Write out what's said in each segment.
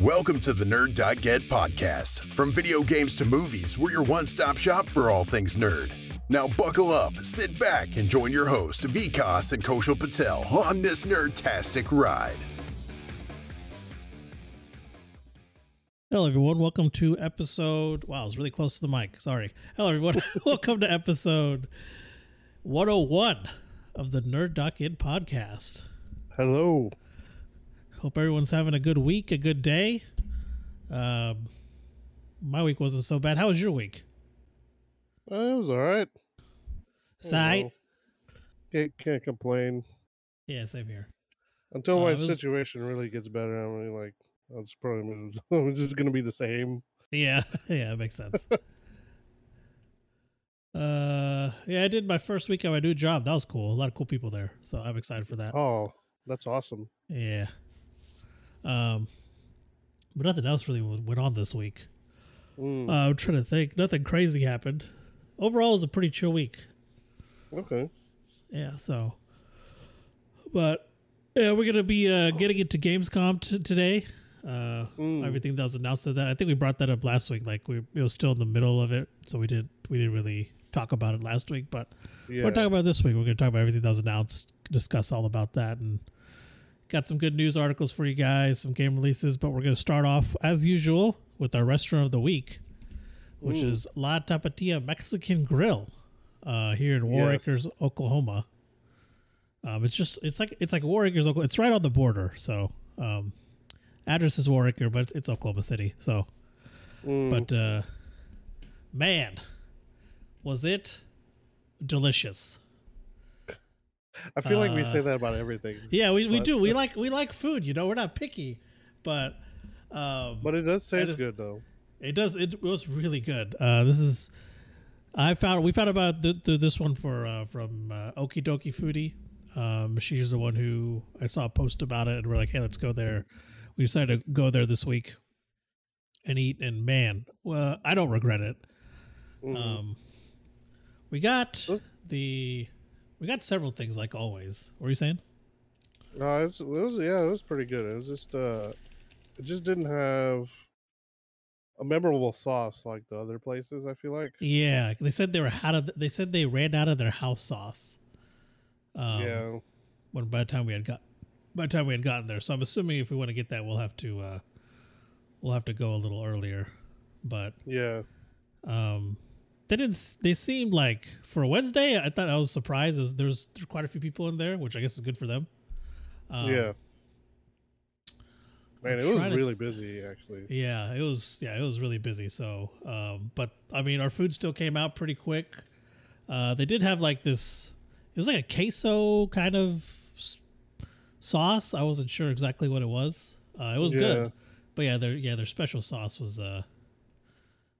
Welcome to the Nerd.get podcast. From video games to movies, we're your one stop shop for all things nerd. Now, buckle up, sit back, and join your host, Vikas and Koshal Patel, on this nerdtastic ride. Hello, everyone. Welcome to episode. Wow, I was really close to the mic. Sorry. Hello, everyone. Welcome to episode 101 of the Nerd.get podcast. Hello. Hope everyone's having a good week, a good day. Um, my week wasn't so bad. How was your week? Uh, it was all right. Sight? Can't, can't complain Yeah, same here. until Uh, my was- situation really gets better. I'm really like, it's probably I'm just gonna be the same. Yeah, yeah, it makes sense. uh, yeah, I did my first week at my new job. That was cool. A lot of cool people there, so I'm excited for that. Oh, that's awesome. Yeah. Um, but nothing else really went on this week. Mm, Uh, I'm trying to think. Nothing crazy happened. Overall, it was a pretty chill week. okay. Yeah. So, but yeah, we're gonna be uh, getting into Gamescom t- today. Uh, Mm. everything that was announced at that. I think we brought that up last week. Like we, it was still in the middle of it, so we didn't we didn't really talk about it last week. But Yeah. we're talking about this week. We're going to talk about everything that was announced, discuss all about that, and got some good news articles for you guys, some game releases. But we're going to start off as usual with our restaurant of the week, which Ooh. is La Tapatia Mexican Grill uh, here in Warr Yes. Acres, Oklahoma. Um, it's just it's like it's like Warr Acres, Oklahoma. It's right on the border. So um, address is Warr Acre, but it's, it's Oklahoma City. So Mm, but uh, man, was it delicious? I feel like we say uh, that about everything, Yeah, we, we but- do. We like we like food. You know, we're not picky, but um, but it does taste just- good though. it does. It was really good. Uh, this is I found we found about th- th- this one for uh, from uh, Okie Dokie Foodie. Um, she's the one who I saw a post about it, and we're like, hey, let's go there. We decided to go there this week and eat, and man, well, I don't regret it. Mhm. Um, we got the we got several things like always. What were you saying? no, it was, it was yeah, it was pretty good. It was just uh, it just didn't have a memorable sauce like the other places. I feel like. Yeah, they said they were out of. They said they ran out of their house sauce. Um, yeah. When by the time we had got, by the time we had gotten there, so I'm assuming if we want to get that, we'll have to, uh, we'll have to go a little earlier. But Yeah. um, they didn't. They seemed like for a Wednesday. I thought I was surprised. There's there's, quite a few people in there, which I guess is good for them. Um, yeah. Man, it was trying to- really busy actually. Yeah, it was. Yeah, it was really busy. So, um, but I mean, our food still came out pretty quick. Uh, they did have like this. It was like a queso kind of sauce. I wasn't sure exactly what it was. Uh, it was Yeah. good, but yeah, their yeah their special sauce was uh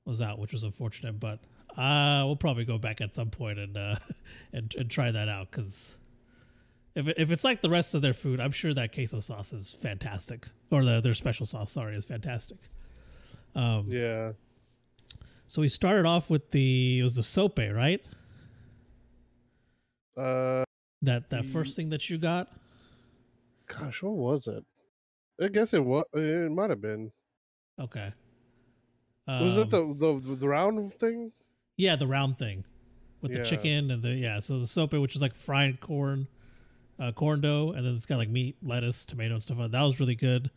was out, which was unfortunate. But uh, we'll probably go back at some point and uh, and and try that out because. If, it, if it's like the rest of their food, I'm sure that queso sauce is fantastic, or the, their special sauce, sorry, is fantastic. Um, Yeah. So we started off with the it was the sope, right? Uh, That that first thing that you got. gosh, what was it? I guess it was. It might have been. Okay. was it Um, the, the the round thing? Yeah the round thing with the chicken and the yeah so the sope which is like fried corn, uh, corn dough and then it's got like meat, lettuce, tomato and stuff. like that. That was really good.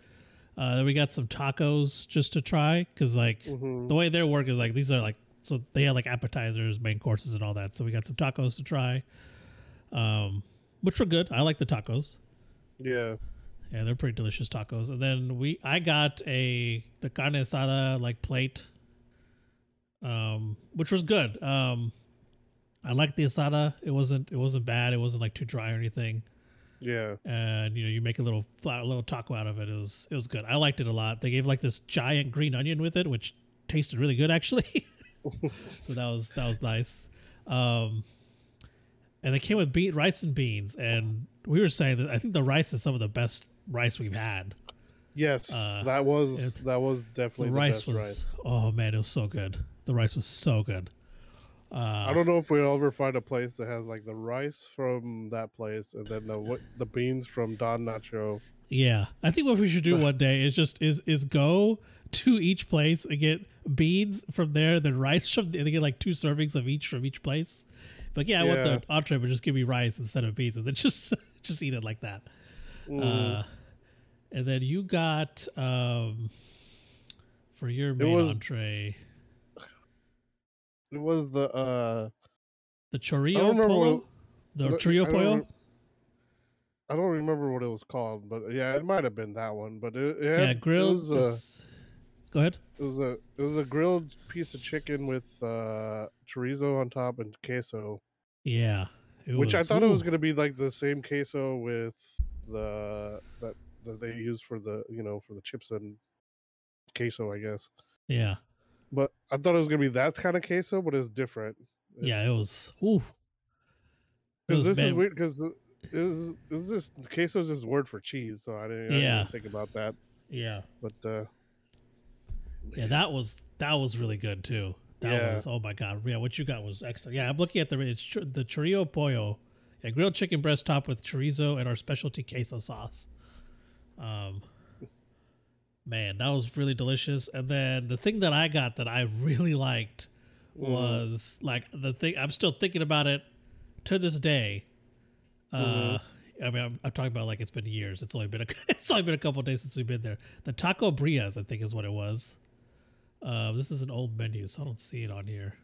Uh, then we got some tacos just to try because like hmm the way their work is like these are like so they have like appetizers, main courses, and all that. So we got some tacos to try, um, which were good. I like the tacos. Yeah. Yeah, they're pretty delicious tacos. And then we I got a the carne asada like plate, um, which was good. Um, I liked the asada. It wasn't it wasn't bad. It wasn't like too dry or anything. Yeah. And you know you make a little flat, a little taco out of it. It was it was good. I liked it a lot. They gave like this giant green onion with it, which tasted really good actually. so that was that was nice. Um, and they came with beet rice and beans, and we were saying that I think the rice is some of the best rice we've had. Yes, Uh, that was it- that was definitely the, rice best was rice. oh man, it was so good. The rice was so good. Uh, I don't know if we'll ever find a place that has like the rice from that place and then the what the beans from Don Nacho. Yeah, I think what we should do one day is just is is go to each place and get beans from there, then rice from and get like two servings of each from each place. But yeah, I want the entree, but just give me rice instead of beans, and then just just eat it like that. Mm. Uh, and then you got um for your main was- entree it was the uh the chorrillo remember polo, what- the I don't pollo. I don't remember what it was called, but yeah, it might have been that one. But it, it had, Yeah, grilled. It was, uh, it's- Go ahead. it was a it was a grilled piece of chicken with uh chorizo on top and queso, Yeah, it which I was- thought it was going to be like the same queso with the that that they use for the you know for the chips and queso, I guess. Yeah, But I thought it was going to be that kind of queso, but it's different. Yeah, it was. Ooh. Because this is weird. Because is is this queso is just word for cheese, so I didn't, I didn't Yeah. think about that. Yeah, But uh, yeah, that was that was really good too. That Yeah. was oh my god. Yeah, what you got was excellent. Yeah, I'm looking at the it's chor- the chorrillo pollo, yeah, grilled chicken breast topped with chorizo and our specialty queso sauce. Um, man, that was really delicious. And then the thing that I got that I really liked Mm. was like the thing I'm still thinking about it to this day. Uh, I mean, I'm, I'm talking about like it's been years. It's only been a, it's only been a couple days since we've been there. The taco brias, I think, is what it was. Uh, this is an old menu, so I don't see it on here.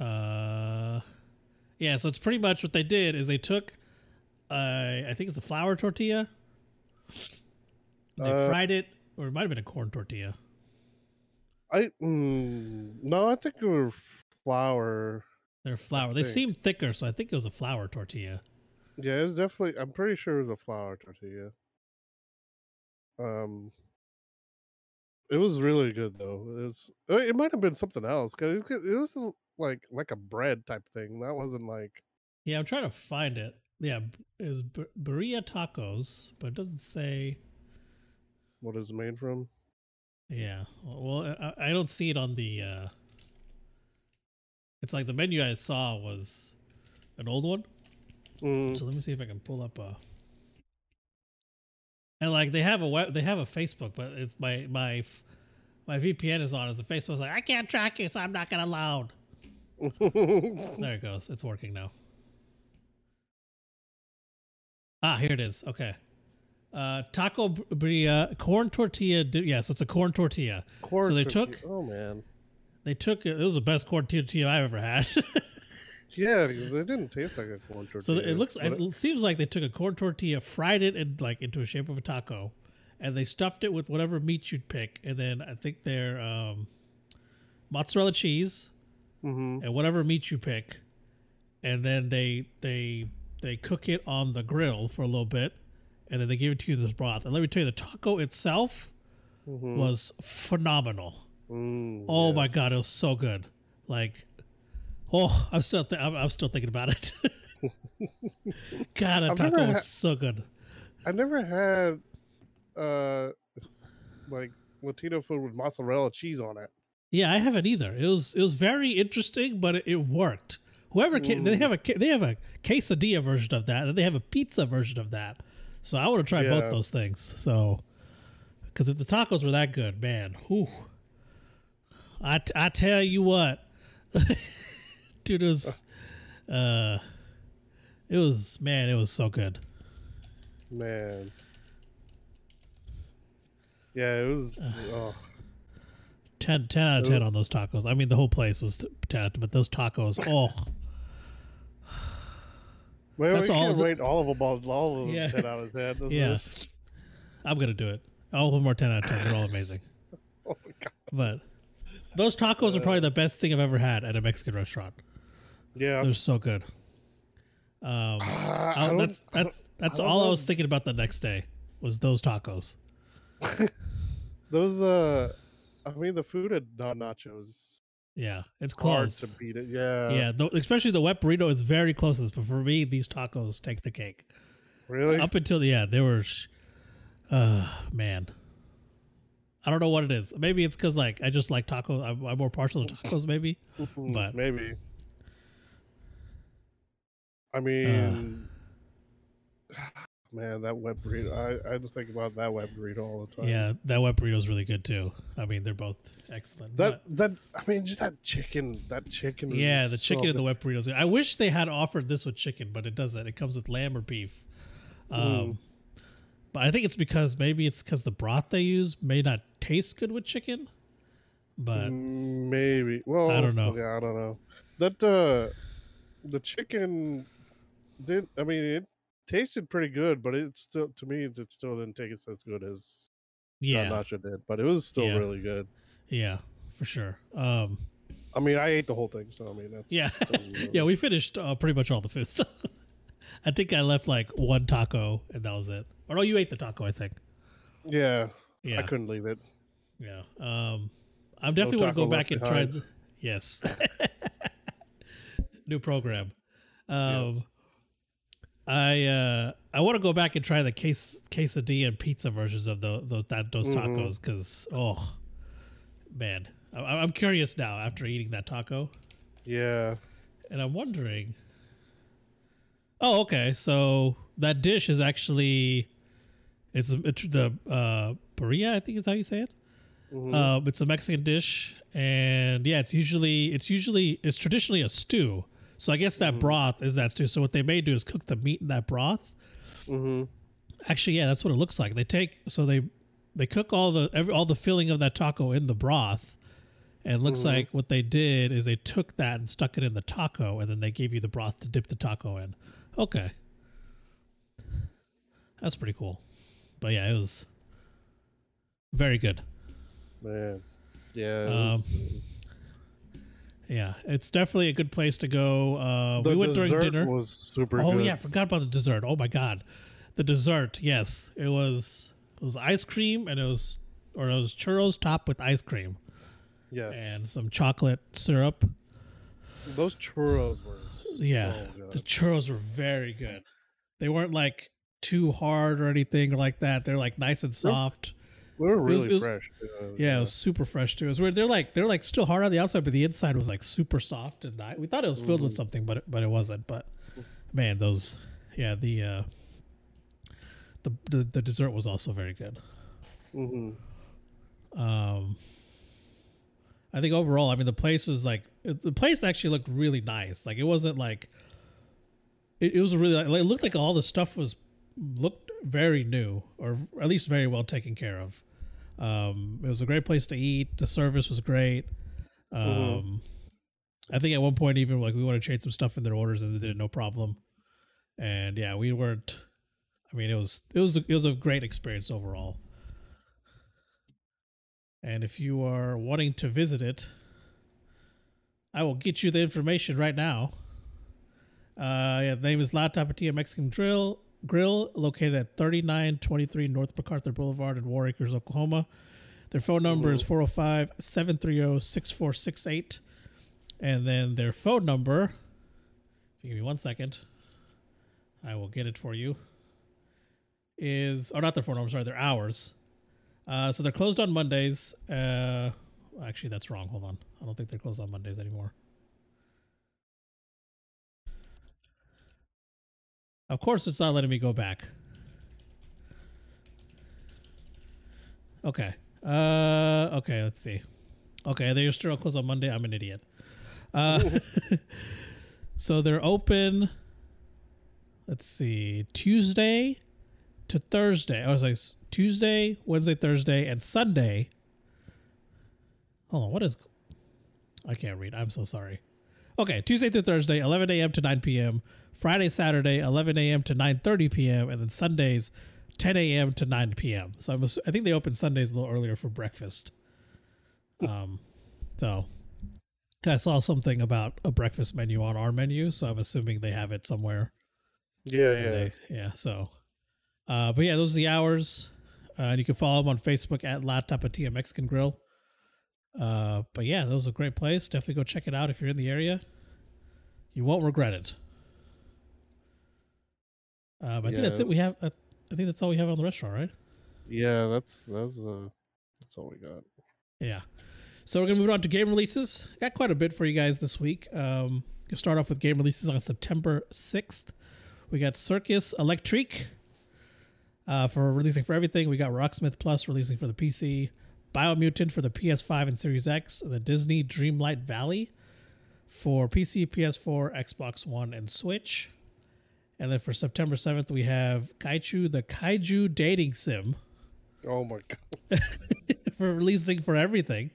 Uh, yeah. So it's pretty much what they did is they took, uh, I think it's a flour tortilla. They Uh, fried it, or it might have been a corn tortilla. I mm, no, I think it was flour. They're flour. They think. seem thicker, so I think it was a flour tortilla. Yeah, it's definitely. I'm pretty sure it was a flour tortilla. Um, it was really good though. It was. uh, It might have been something else because it, it was uh, like like a bread type thing. That wasn't like. Yeah, I'm trying to find it. Yeah, is b- burrilla tacos, but it doesn't say. What it's made from? Yeah, well, I, I don't see it on the. uh It's like the menu I saw was an old one. Mm, So let me see if I can pull up a. And like they have a web, they have a Facebook, but it's my my f- my VPN is on. As the Facebook's like I can't track you, so I'm not gonna loud. There it goes. It's working now. Ah, here it is. Okay. Uh, taco br- birria, corn tortilla. Yeah, so it's a corn tortilla. corn So they tortilla- took- Oh man. They took it. It was the best corn tortilla I've ever had. Yeah, because it didn't taste like a corn tortilla. so it looks. but It seems like they took a corn tortilla, fried it in like into a shape of a taco, and they stuffed it with whatever meat you'd pick, and then I think they're um, mozzarella cheese Mhm. and whatever meat you pick, and then they they they cook it on the grill for a little bit, and then they give it to you in this broth. And let me tell you, the taco itself Mhm. was phenomenal. Mm, Oh my god, it was so good. Like, oh, I'm still th- I'm, I'm still thinking about it. god, that I've taco was ha- so good. I never had uh like Latino food with mozzarella cheese on it. Yeah, I haven't either. It was it was very interesting, but it, it worked. Whoever ca- they Mm. have a they have a quesadilla version of that, and they have a pizza version of that. So I want to try Yeah. both those things. So, because if the tacos were that good, man, whew, I t- I tell you what, dude, it was, uh, it was man, it was so good. Man. Yeah, it was. oh, 10, 10 out of ten on those tacos. I mean, the whole place was t- ten, but those tacos, oh. Man, That's we all the- rate all of them. All, all of them Yeah. ten out of ten. This Yeah. is- I'm gonna do it. All of them are ten out of ten. They're all amazing. oh my god. But those tacos are probably the best thing I've ever had at a Mexican restaurant. Yeah. They're so good. Um, Ah, I uh, don't- that's that's that's I all I was thinking about the next day was those tacos. Those uh, I mean the food at Don Nachos Yeah, it's close. hard to beat it. Yeah. Yeah, the, especially the wet burrito is very closest, But for me, these tacos take the cake. Really? Up until the yeah, they were, sh- uh, man. I don't know what it is. Maybe it's because like I just like tacos. I'm, I'm more partial to tacos. Maybe. But- maybe. I mean, man, that web burrito. I I think about that web burrito all the time. Yeah, that web burrito is really good too. I mean, they're both excellent. That that I mean, just that chicken. That chicken. yeah, the so chicken and the web burritos. I wish they had offered this with chicken, but it doesn't. It comes with lamb or beef. Um, Mm. but I think it's because maybe it's because the broth they use may not taste good with chicken. But Mm, maybe. Well, I don't know. Yeah, I don't know. That uh, the chicken did. I mean, it tasted pretty good, but it still, to me, it still didn't taste as good as yeah, Nacho did. But it was still Yeah. really good. yeah, for sure. Um, I mean, I ate the whole thing, so I mean, that's yeah, yeah, we finished uh, pretty much all the food. So I think I left like one taco, and that was it. Or no, you ate the taco. I think. yeah. Yeah. I couldn't leave it. Yeah. Um, I'm definitely want to go back and try. The, yes. New program. Um, Yes. I uh, I want to go back and try the case quesadilla and pizza versions of the, the that those Mhm. tacos because oh man, I, I'm curious now after eating that taco, Yeah. and I'm wondering. Oh, okay. So that dish is actually, it's, it's the uh, burrilla. I think is how you say it. Mhm. Um, it's a Mexican dish, and yeah, it's usually it's usually it's traditionally a stew. So I guess that Mhm. broth is that stew. So what they may do is cook the meat in that broth. Mhm. Actually, yeah, that's what it looks like. They take so they they cook all the every, all the filling of that taco in the broth, and it looks Mhm. like what they did is they took that and stuck it in the taco, and then they gave you the broth to dip the taco in. Okay, that's pretty cool. But yeah, it was very good. Man. Yeah. It Um, was, it was- Yeah, it's definitely a good place to go. Uh, the we went during dinner. was super oh good. yeah, I forgot about the dessert. Oh my god, the dessert. Yes, it was. It was ice cream, and it was, or it was churros topped with ice cream Yes. and some chocolate syrup. Those churros were. Yeah, So the churros were very good. They weren't like too hard or anything like that. They're like nice and soft. They were was- really it was- fresh. too. Yeah, it was super fresh too. It was weird. They're like they're like still hard on the outside, but the inside was like super soft and. We thought it was filled with Mhm. something, but it, but it wasn't. But man, those yeah the uh, the, the the dessert was also very good. Mhm. Um, I think overall, I mean, the place was like the place actually looked really nice. Like it wasn't like it, it was really like, it looked like all the stuff was looked very new or at least very well taken care of. Um, it was a great place to eat. The service was great. Um, Mhm. I think at one point even like we want to change some stuff in their orders and they did it no problem. And yeah, we weren't. I mean, it was it was a, it was a great experience overall. And if you are wanting to visit it, I will get you the information right now. Uh, yeah, the name is La Tapatia Mexican Drill Grill, located at 3923 North MacArthur Boulevard in Warr Acres, Oklahoma. Their phone number is 405 730 6468. And then their phone number, if you give me one second, I will get it for you, is, or not their phone number, sorry, their hours. Uh, so they're closed on Mondays. Uh, actually, that's wrong. Hold on. I don't think they're closed on Mondays anymore. Of course, it's not letting me go back. Okay. Uh, okay, let's see. Okay, they're still closed on Monday. I'm an idiot. Uh, so they're open. Let's see, Tuesday to Thursday. I was like Tuesday, Wednesday, Thursday, and Sunday. Hold on, what is? I can't read. I'm so sorry. Okay, Tuesday through Thursday, 11 a.m. to 9 p.m. Friday, Saturday, 11 a.m. to 9:30 p.m. and then Sundays, 10 a.m. to 9 p.m. So I'm I think they open Sundays a little earlier for breakfast. Um, so I saw something about a breakfast menu on our menu, so I'm assuming they have it somewhere. Yeah, yeah. they- yeah. So, uh, but yeah, those are the hours. Uh, and you can follow them on Facebook at La Tapatia Mexican Grill. Uh, but yeah, those are a great place. Definitely go check it out if you're in the area. You won't regret it. Um, I think Yeah, that's it. We have. Uh, I think that's all we have on the restaurant, right? Yeah, that's that's uh, that's That's all we got. Yeah. So we're gonna move on to game releases. Got quite a bit for you guys this week. Um, gonna start off with game releases on September sixth. We got Circus Electrique uh, for releasing for everything. We got Rocksmith Plus releasing for the PC, Biomutant for the PS5 and Series X, the Disney Dreamlight Valley for PC, PS4, Xbox One, and Switch. And then for September 7th, we have Kaichu, the Kaiju Dating Sim Oh my god. for releasing for everything.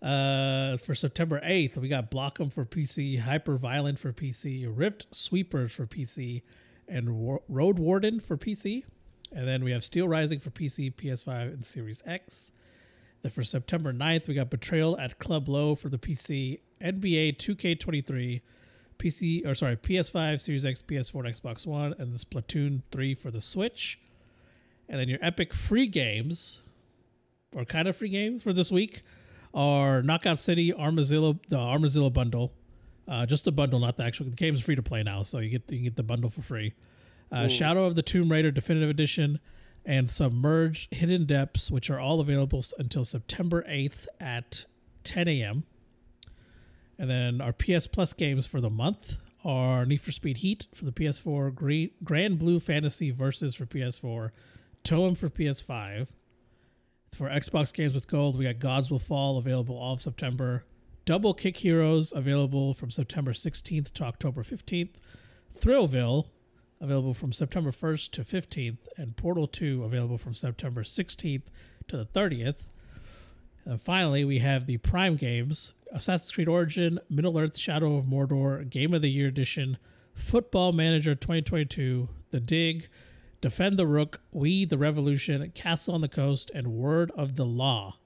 Uh, for September 8th, we got Blockum for PC, Hyper Violent for PC, Rift Sweepers for PC, and War- Road Warden for PC. And then we have Steel Rising for PC, PS5, and Series X. Then for September 9th, we got Betrayal at Club Low for the PC, NBA 2K23, PC, or sorry, PS5, Series X, PS4, and Xbox One, and the Splatoon 3 for the Switch. And then your Epic free games, or kind of free games for this week, are Knockout City, Armazilla, the Armazilla bundle. Uh, just the bundle, not the actual. The game is free to play now, so you get you can get the bundle for free. Uh, Shadow of the Tomb Raider Definitive Edition and Submerged Hidden Depths, which are all available until September 8th at 10 a.m. And then our PS Plus games for the month are Need for Speed Heat for the PS4, Gre- Granblue Fantasy Versus for PS4, Toem for PS5. For Xbox games with gold, we got Gods Will Fall available all of September. Double Kick Heroes available from September 16th to October 15th. Thrillville available from September 1st to 15th. And Portal 2 available from September 16th to the 30th. And finally, we have the Prime games Assassin's Creed Origin, Middle Earth Shadow of Mordor, Game of the Year Edition, Football Manager 2022, The Dig, Defend the Rook, We the Revolution, Castle on the Coast, and Word of the Law.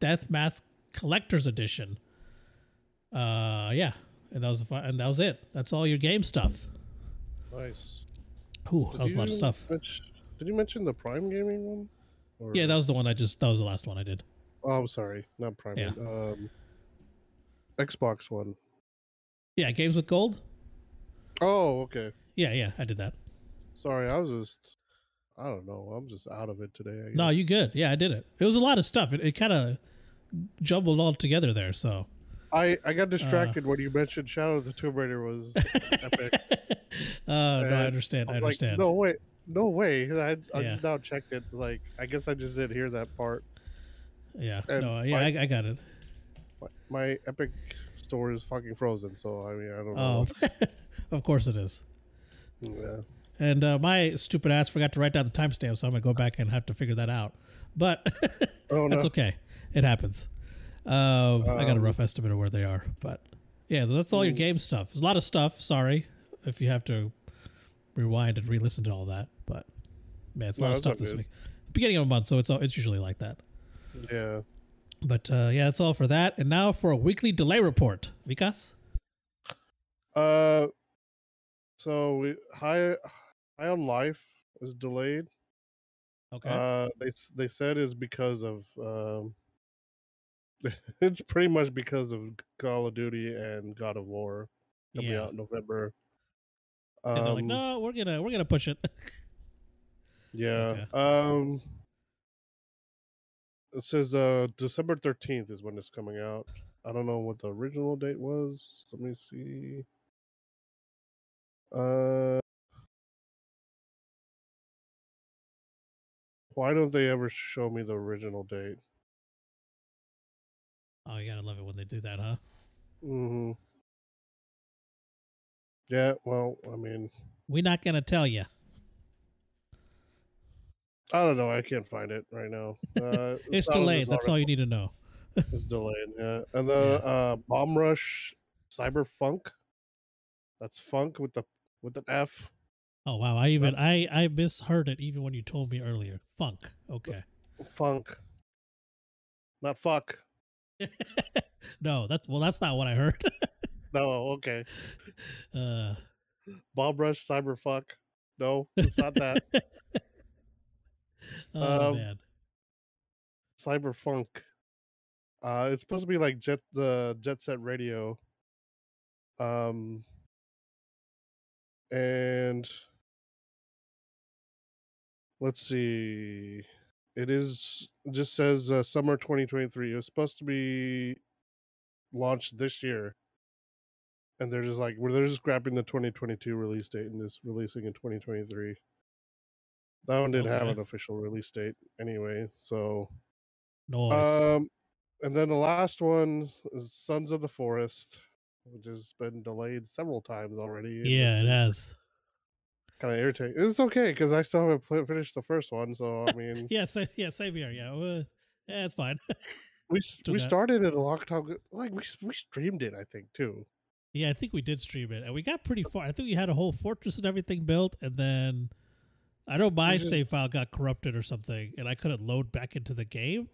Death Mask Collector's Edition. Uh, yeah, and that was the and that was it. That's all your game stuff. Nice. Ooh, Did that was a lot of stuff. did you mention the Prime Gaming one? Or- Yeah, that was the one I just. That was the last one I did. Oh, I'm sorry, not Prime. Yeah. Um, Xbox One. Yeah, games with gold. Oh, okay. Yeah, yeah, I did that. Sorry, I was just. I don't know. I'm just out of it today. I No, you good. Yeah, I did it. It was a lot of stuff. It, it kind of jumbled all together there. So. I I Uh. got distracted when you mentioned Shadow of the Tomb Raider was epic. uh, no, I understand. I I'm understand. Like, no way, no way. I, I Yeah. just now checked it. Like, I guess I just didn't hear that part. Yeah, and no, yeah, I, I got it. My, Epic store is fucking frozen, so I mean, I don't know. Oh, what's- of course it is. yeah. And uh, my stupid ass forgot to write down the timestamp, so I'm gonna go back and have to figure that out. But Oh that's no. okay. It happens. Uh, I got a Um, rough estimate of where they are, but yeah, that's all your game stuff. There's a lot of stuff. Sorry if you have to rewind and re-listen to all that, but man, it's a No, lot of stuff this good. week. Beginning of a month, so it's all, it's usually like that. Yeah. But uh, yeah, that's all for that. And now for a weekly delay report, Vikas. Uh, so we, high high on life is delayed. Okay. Uh, they they said is because of um. it's pretty much because of Call of Duty and God of War coming yeah. out in November. And they're like, Um, no, we're gonna we're gonna push it. Yeah. Okay. Um it says uh December 13th is when it's coming out. I don't know what the original date was. Let me see. Uh Why don't they ever show me the original date? oh, you gotta love it when they do that, huh? Mhm. Yeah, well, I mean, We're not gonna tell you. I don't know. I can't find it right now. Uh, It's delayed. That's all you need to know. It's delayed, yeah. And the uh Bomb Rush cyber funk. That's funk with the with an F. Oh wow, I even I I misheard it even when you told me earlier. Funk. Okay. Funk. Not fuck. no, that's well, that's not what I heard. No, okay. uh, Bomb Rush Cyberfuck. No, it's not that. Oh Um, man. Cyberfunk. Uh it's supposed to be like jet the Jet Set Radio. Um and let's see. it is just says uh, summer 2023. It was supposed to be launched this year, and they're just like, well, they're just grabbing the 2022 release date and just releasing in 2023. That one didn't have an official release date anyway, so Nice. um, and then the last one is Sons of the Forest, which has been delayed several times already. yeah, it has. kind of irritating. It's okay because I still haven't pl- finished the first one, so I mean, Yeah, yeah, same here. Yeah, uh, yeah, it's fine. we still we got- started it a long time. Like we we streamed it, I think too. yeah, I think we did stream it, and we got pretty far. I think we had a whole fortress and everything built, and then I know my just- save file got corrupted or something, and I couldn't load back into the game.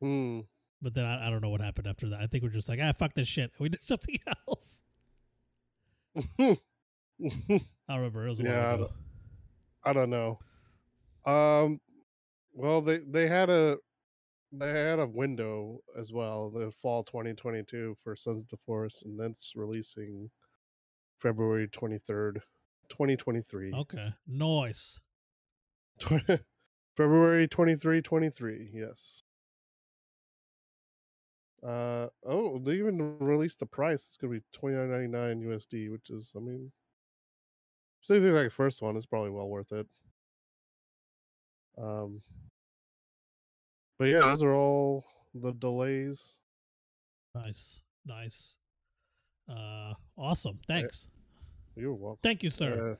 Hmm. But then I, I don't know what happened after that. I think we're just like, ah, fuck this shit. We did something else. I don't remember. It was a Yeah, while ago. don't- I don't know. Um, well, they they had a they had a window as well, the fall 2022 for Sons of the Forest, and that's releasing February 23rd, 2023. Okay, nice. February 23, 23. Yes. Uh oh, they even released the price. It's gonna be twenty nine ninety nine USD, which is, I mean, same thing like the first one. It's probably well worth it. Um, but yeah, those are all the delays. Nice, nice. Uh, awesome. Thanks. You're welcome. Thank you, sir.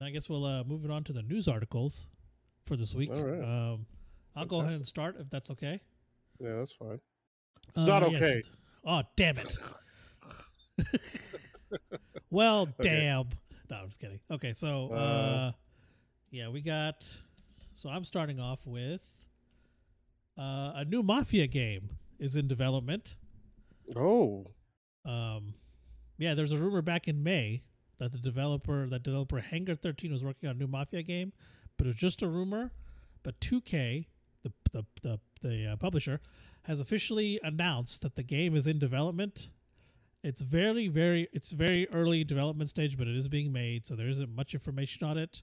Uh, I guess we'll uh, move it on to the news articles for this week. All right. Um, I'll go ahead and start if that's okay. yeah, that's fine. It's not okay. it's- Oh, damn it. well, Okay. damn. No, I'm just kidding. Okay, so uh, Uh. yeah, we got. So I'm starting off with uh, a new Mafia game is in development. Oh, Um, yeah, there's a rumor back in May that the developer, that developer Hangar 13 was working on a new Mafia game, but it was just a rumor. But 2K, the the the, the uh, publisher, has officially announced that the game is in development. It's very very it's very early development stage, but it is being made, so there isn't much information on it.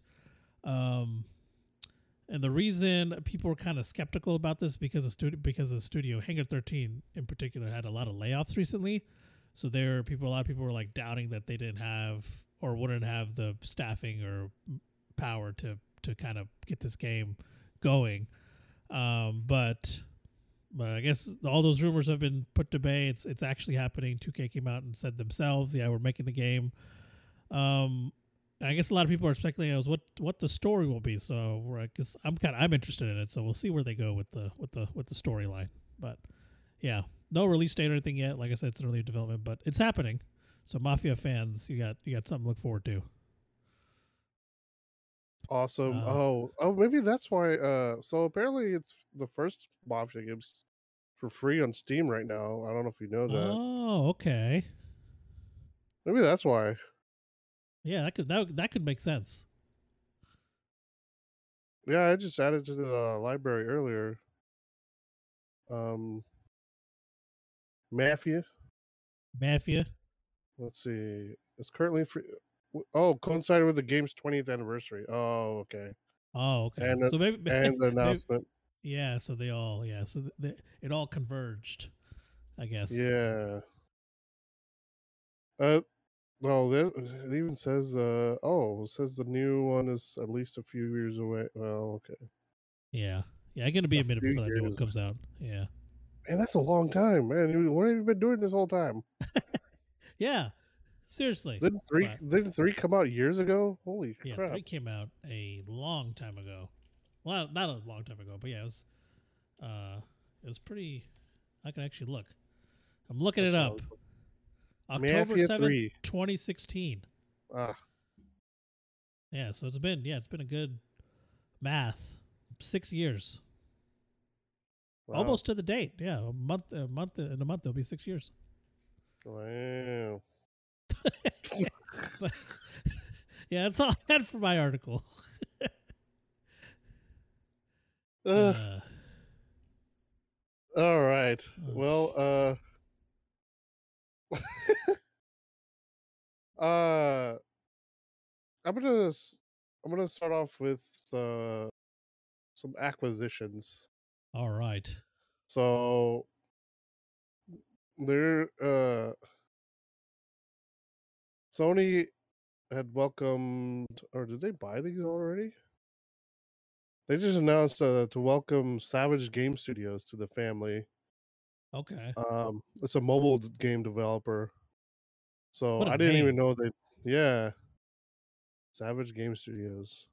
Um, and the reason people were kind of skeptical about this because the studio because the studio Hangar 13 in particular had a lot of layoffs recently. So there are people a lot of people were like doubting that they didn't have or wouldn't have the staffing or power to to kind of get this game going. Um, but but I guess all those rumors have been put to bay. It's it's actually happening. 2K came out and said themselves, yeah, we're making the game. Um, I guess a lot of people are speculating as what what the story will be. So I guess I'm kind of I'm interested in it. So we'll see where they go with the with the with the storyline. But yeah, no release date or anything yet. Like I said, it's in early development, but it's happening. So Mafia fans, you got you got something to look forward to. awesome. Uh, oh, oh, maybe that's why. Uh, so apparently it's the first Mafia games for free on Steam right now. I don't know if you know that. Oh, okay. Maybe that's why. Yeah, that could that, that could make sense. Yeah, I just added to the uh, library earlier. Um, Mafia. Mafia. Let's see. It's currently free. Oh, coincided with the game's 20th anniversary. Oh, okay. Oh, okay. And, so maybe, And the maybe- announcement. yeah. So they all yeah. So th- th- it all converged, I guess. Yeah. Uh, no, it even says, uh, oh, it says the new one is at least a few years away. Well, okay. Yeah. Yeah. It's gonna be a, A minute before that new one comes out. Yeah. Man, that's a long time, man. What have you been doing this whole time? Yeah. Seriously. Didn't three But- didn't three come out years ago? Holy crap! Yeah, crap! three came out a long time ago. Well, not a long time ago, but yeah, it was. Uh, it was pretty. I can actually look. I'm looking it up. October 7th, 2016. Ah, Yeah, so it's been yeah, it's been a good math. Six years, wow. almost to the date. Yeah, a month, a month in a month it'll be six years. Wow. But yeah, that's all I had for my article. Ugh, Uh, all right. oh. Well, uh, uh, I'm gonna I'm gonna start off with uh some acquisitions. All right. So they're uh Sony had welcomed or did they buy these already? They just announced uh, to welcome Savage Game Studios to the family. Okay. Um it's a mobile game developer. So I didn't even know they yeah. Savage Game Studios.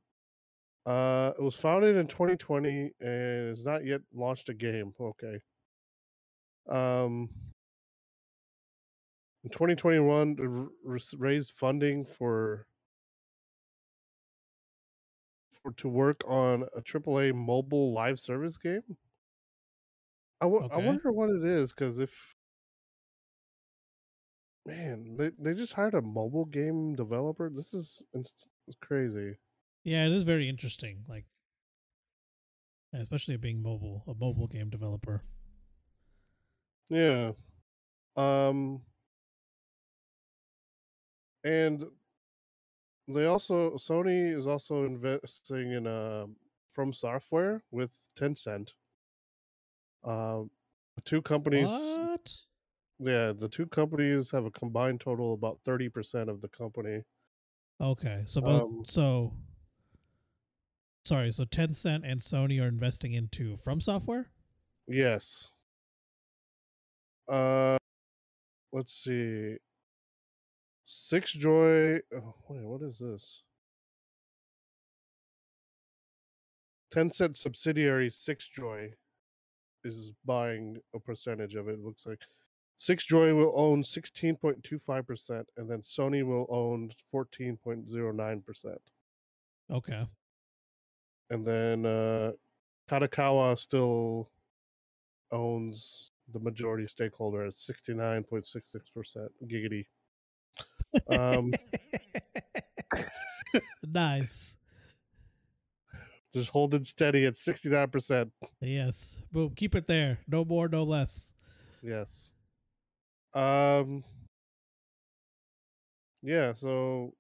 Uh it was founded in 2020 and has not yet launched a game. Okay. Um in 2021 they raised funding for for to work on a AAA mobile live service game. I wo- I wonder what it is because if man they, they just hired a mobile game developer. This is it's, it's crazy. Yeah, it is very interesting. Like, especially being mobile, a mobile game developer. Yeah. Um and they also Sony is also investing in uh from software with Tencent. Um the two companies What? yeah, the two companies have a combined total of about 30% of the company. Okay. So both. Um, so. Sorry. So Tencent and Sony are investing into From Software. Yes. Uh let's see. Six Joy oh, wait, what is this? Tencent subsidiary Six Joy is buying a percentage of it. it looks like Six Joy will own 16.25%, and then Sony will own 14.09%. Okay. And then uh, Katakawa still owns the majority stakeholder at 69.66%. Giggity. Um, nice. just holding steady at 69%. Yes. Boom. Keep it there. No more, no less. Yes. Um Yeah, so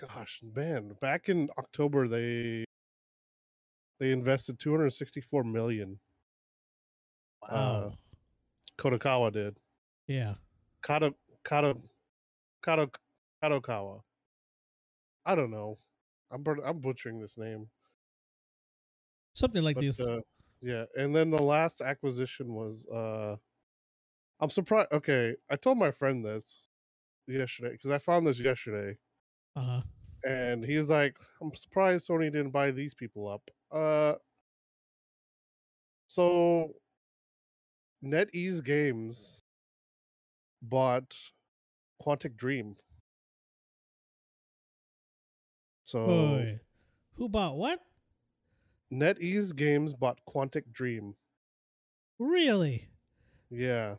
gosh, man, back in October they they invested 264 million. Wow. Kodakawa did. yeah. Kato Kato Kato Kadokawa. I don't know. I'm I'm butchering this name. Something like But, this. uh, yeah, and then the last acquisition was uh I'm surprised okay, I told my friend this yesterday because I found this yesterday. Uh huh. and he's like, "I'm surprised Sony didn't buy these people up." Uh, so NetEase Games bought Quantic Dream. So Boy. Who bought what? NetEase Games bought Quantic Dream. Really? Yeah,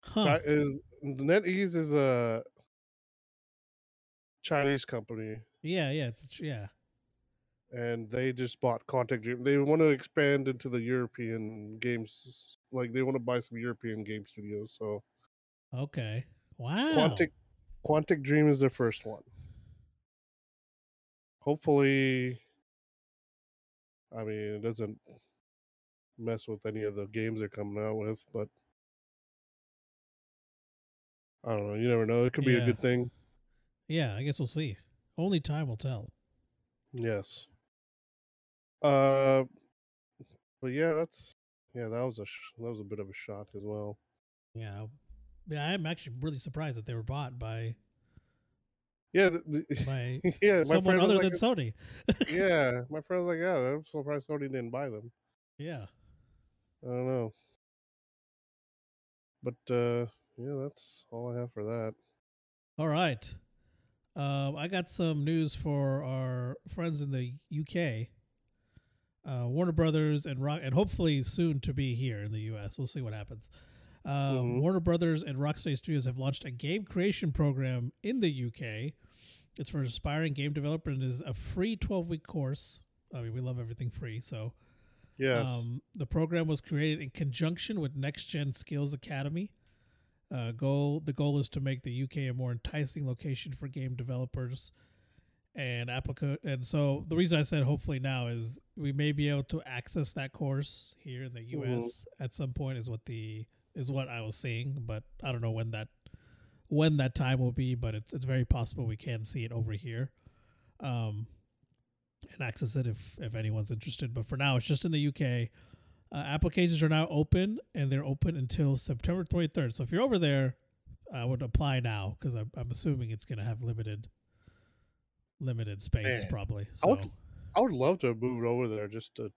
Huh. Chi- is, NetEase is a Chinese company, Yeah, yeah, it's yeah. and they just bought Quantic Dream. They want to expand into the European games, like they want to buy some European game studios. So Okay. Wow. Quantic Quantic Dream is their first one. Hopefully, I mean it doesn't mess with any of the games they're coming out with, but I don't know. You never know. It could be a good thing. Yeah, I guess we'll see. Only time will tell. Yes. Uh, but yeah, that's yeah, that was a sh- that was a bit of a shock as well. Yeah. Yeah, I'm actually really surprised that they were bought by Yeah, the, the, by yeah. Someone other like, than Sony. yeah, my friend was like, yeah, I'm surprised Sony didn't buy them. Yeah. I don't know. But uh yeah, that's all I have for that. All right. Um, I got some news for our friends in the UK. Uh, Warner Brothers and Rock, and hopefully soon to be here in the US. We'll see what happens. Uh, Mhm. Warner Brothers and Rocksteady Studios have launched a game creation program in the UK. It's for aspiring game developers and is a free 12 week course. I mean, we love everything free, so Yes. um, the program was created in conjunction with Next Gen Skills Academy. Uh, goal the goal is to make the UK a more enticing location for game developers and applicant and so the reason I said hopefully now is we may be able to access that course here in the. US at some point is what the is what I was seeing, but I don't know when that when that time will be, but it's it's very possible we can see it over here. Um and access it if if anyone's interested, but for now it's just in the UK. Uh, applications are now open and they're open until September 23rd. So if you're over there, I would apply now because I'm, I'm assuming it's going to have limited limited space Man, probably. I So would- I would love to have moved over there just to.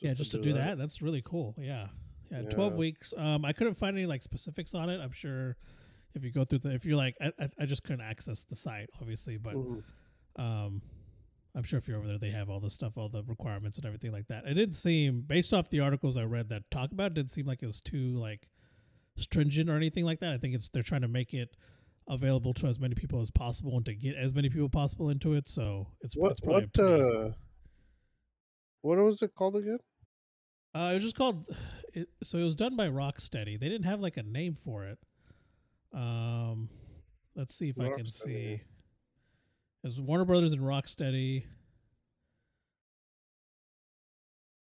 yeah, just to do that. That's really cool. Yeah, yeah. Twelve weeks. Um, I couldn't find any like specifics on it. I'm sure if you go through the, if you're like, I, I, I just couldn't access the site obviously, but Mhm. um, I'm sure if you're over there, they have all the stuff, all the requirements and everything like that. It didn't seem, based off the articles I read that talk about, it didn't seem like it was too like stringent or anything like that. I think it's they're trying to make it available to as many people as possible and to get as many people possible into it. So it's What it's probably what uh, what was it called again? Uh, it was just called. It, so it was done by Rocksteady. They didn't have like a name for it. Um, let's see if I can Rocksteady. See. It's Warner Brothers and Rocksteady.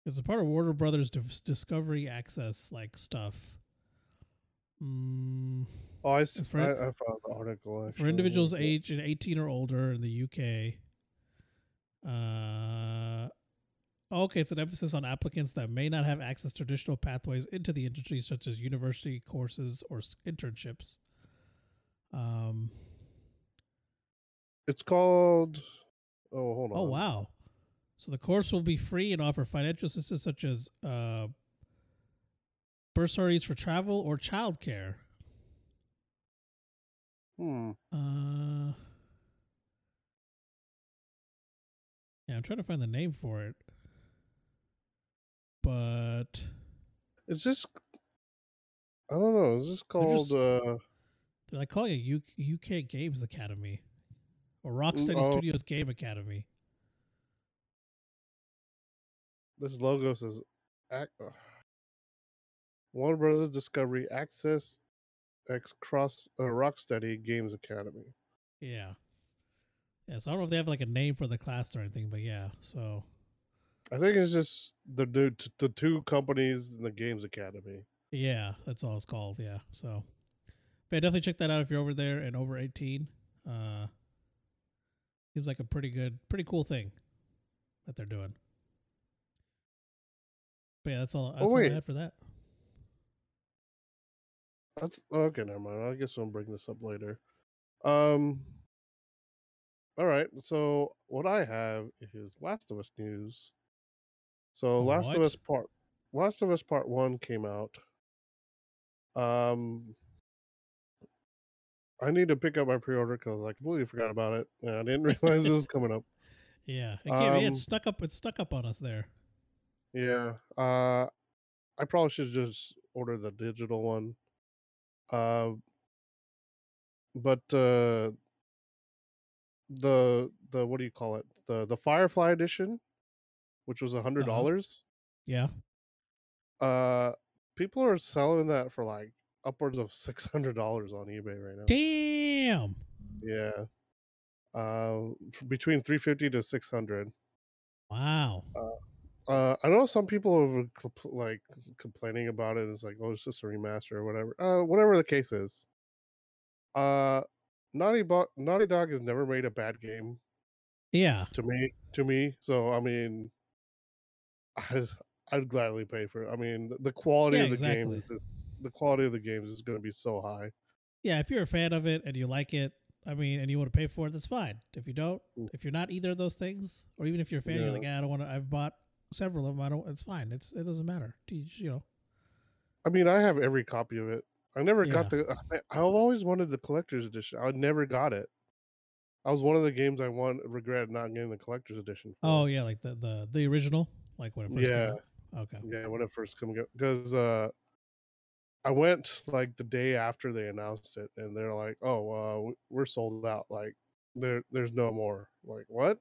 It's a part of Warner Brothers Discovery Access like stuff. Mm, Oh, I, s- For- I, I found the article. Actually. for individuals aged 18 or older in the UK. Uh, okay, it's an emphasis on applicants that may not have access to traditional pathways into the industry, such as university courses or internships. Um, It's called. Oh, hold on. oh, wow. So the course will be free and offer financial assistance such as uh, bursaries for travel or childcare. Hmm. Uh, yeah, I'm trying to find the name for it, but is this? I don't know. Is this called? just- uh they're like calling it U- UK Games Academy or Rocksteady oh. Studios Game Academy. This logo says. Ac- uh, Warner Brothers Discovery Access X Cross uh, Rocksteady Games Academy. Yeah, yeah. So I don't know if they have like a name for the class or anything, but yeah. So I think it's just the new the two companies in the Games Academy. yeah, that's all it's called. Yeah. So, but yeah, definitely check that out if you're over there and over 18. Uh, seems like a pretty good, pretty cool thing that they're doing. But yeah, that's all. That's all I had for that. That's okay. Never mind. I guess I'll bring this up later. Um. All right. So what I have is Last of Us news. So Last of Us Part Last of Us Part One came out. Um. I need to pick up my pre-order because I completely forgot about it, and I didn't realize this was coming up. Yeah, it came. Um, it stuck up. It stuck up on us there. Yeah. Uh, I probably should just order the digital one. Uh, but uh, the the what do you call it? The the Firefly edition, which was a hundred Uh-huh. dollars. Yeah. Uh, people are selling that for like upwards of six hundred dollars on eBay right now. Damn. Yeah. Uh, between three fifty to six hundred. Wow. Uh, I know some people are compl- like complaining about it. It's like, oh, it's just a remaster or whatever. Uh, whatever the case is. Uh, Naughty, Bo- Naughty Dog has never made a bad game Yeah. to me. To me, so I mean, I'd, I'd gladly pay for it. I mean, the, quality Yeah, of the exactly. game, is, the quality of the games is going to be so high. Yeah. If you're a fan of it and you like it, I mean, and you want to pay for it, that's fine. If you don't, Mm. if you're not either of those things, or even if you're a fan, you're like, "Ah, I don't want to. I've bought several of them. I don't. It's fine. It's it doesn't matter. You, you know. I mean, I have every copy of it. I never Yeah. got the. uh, I've always wanted the collector's edition. I never got it. I was one of the games I want regret not getting the collector's edition. For. Oh yeah, like the the the original, like when it first Yeah. came out. Okay. Yeah, when it first come out because uh, I went like the day after they announced it, and they're like, "Oh, uh, we're sold out. Like, there, there's no more." Like, what?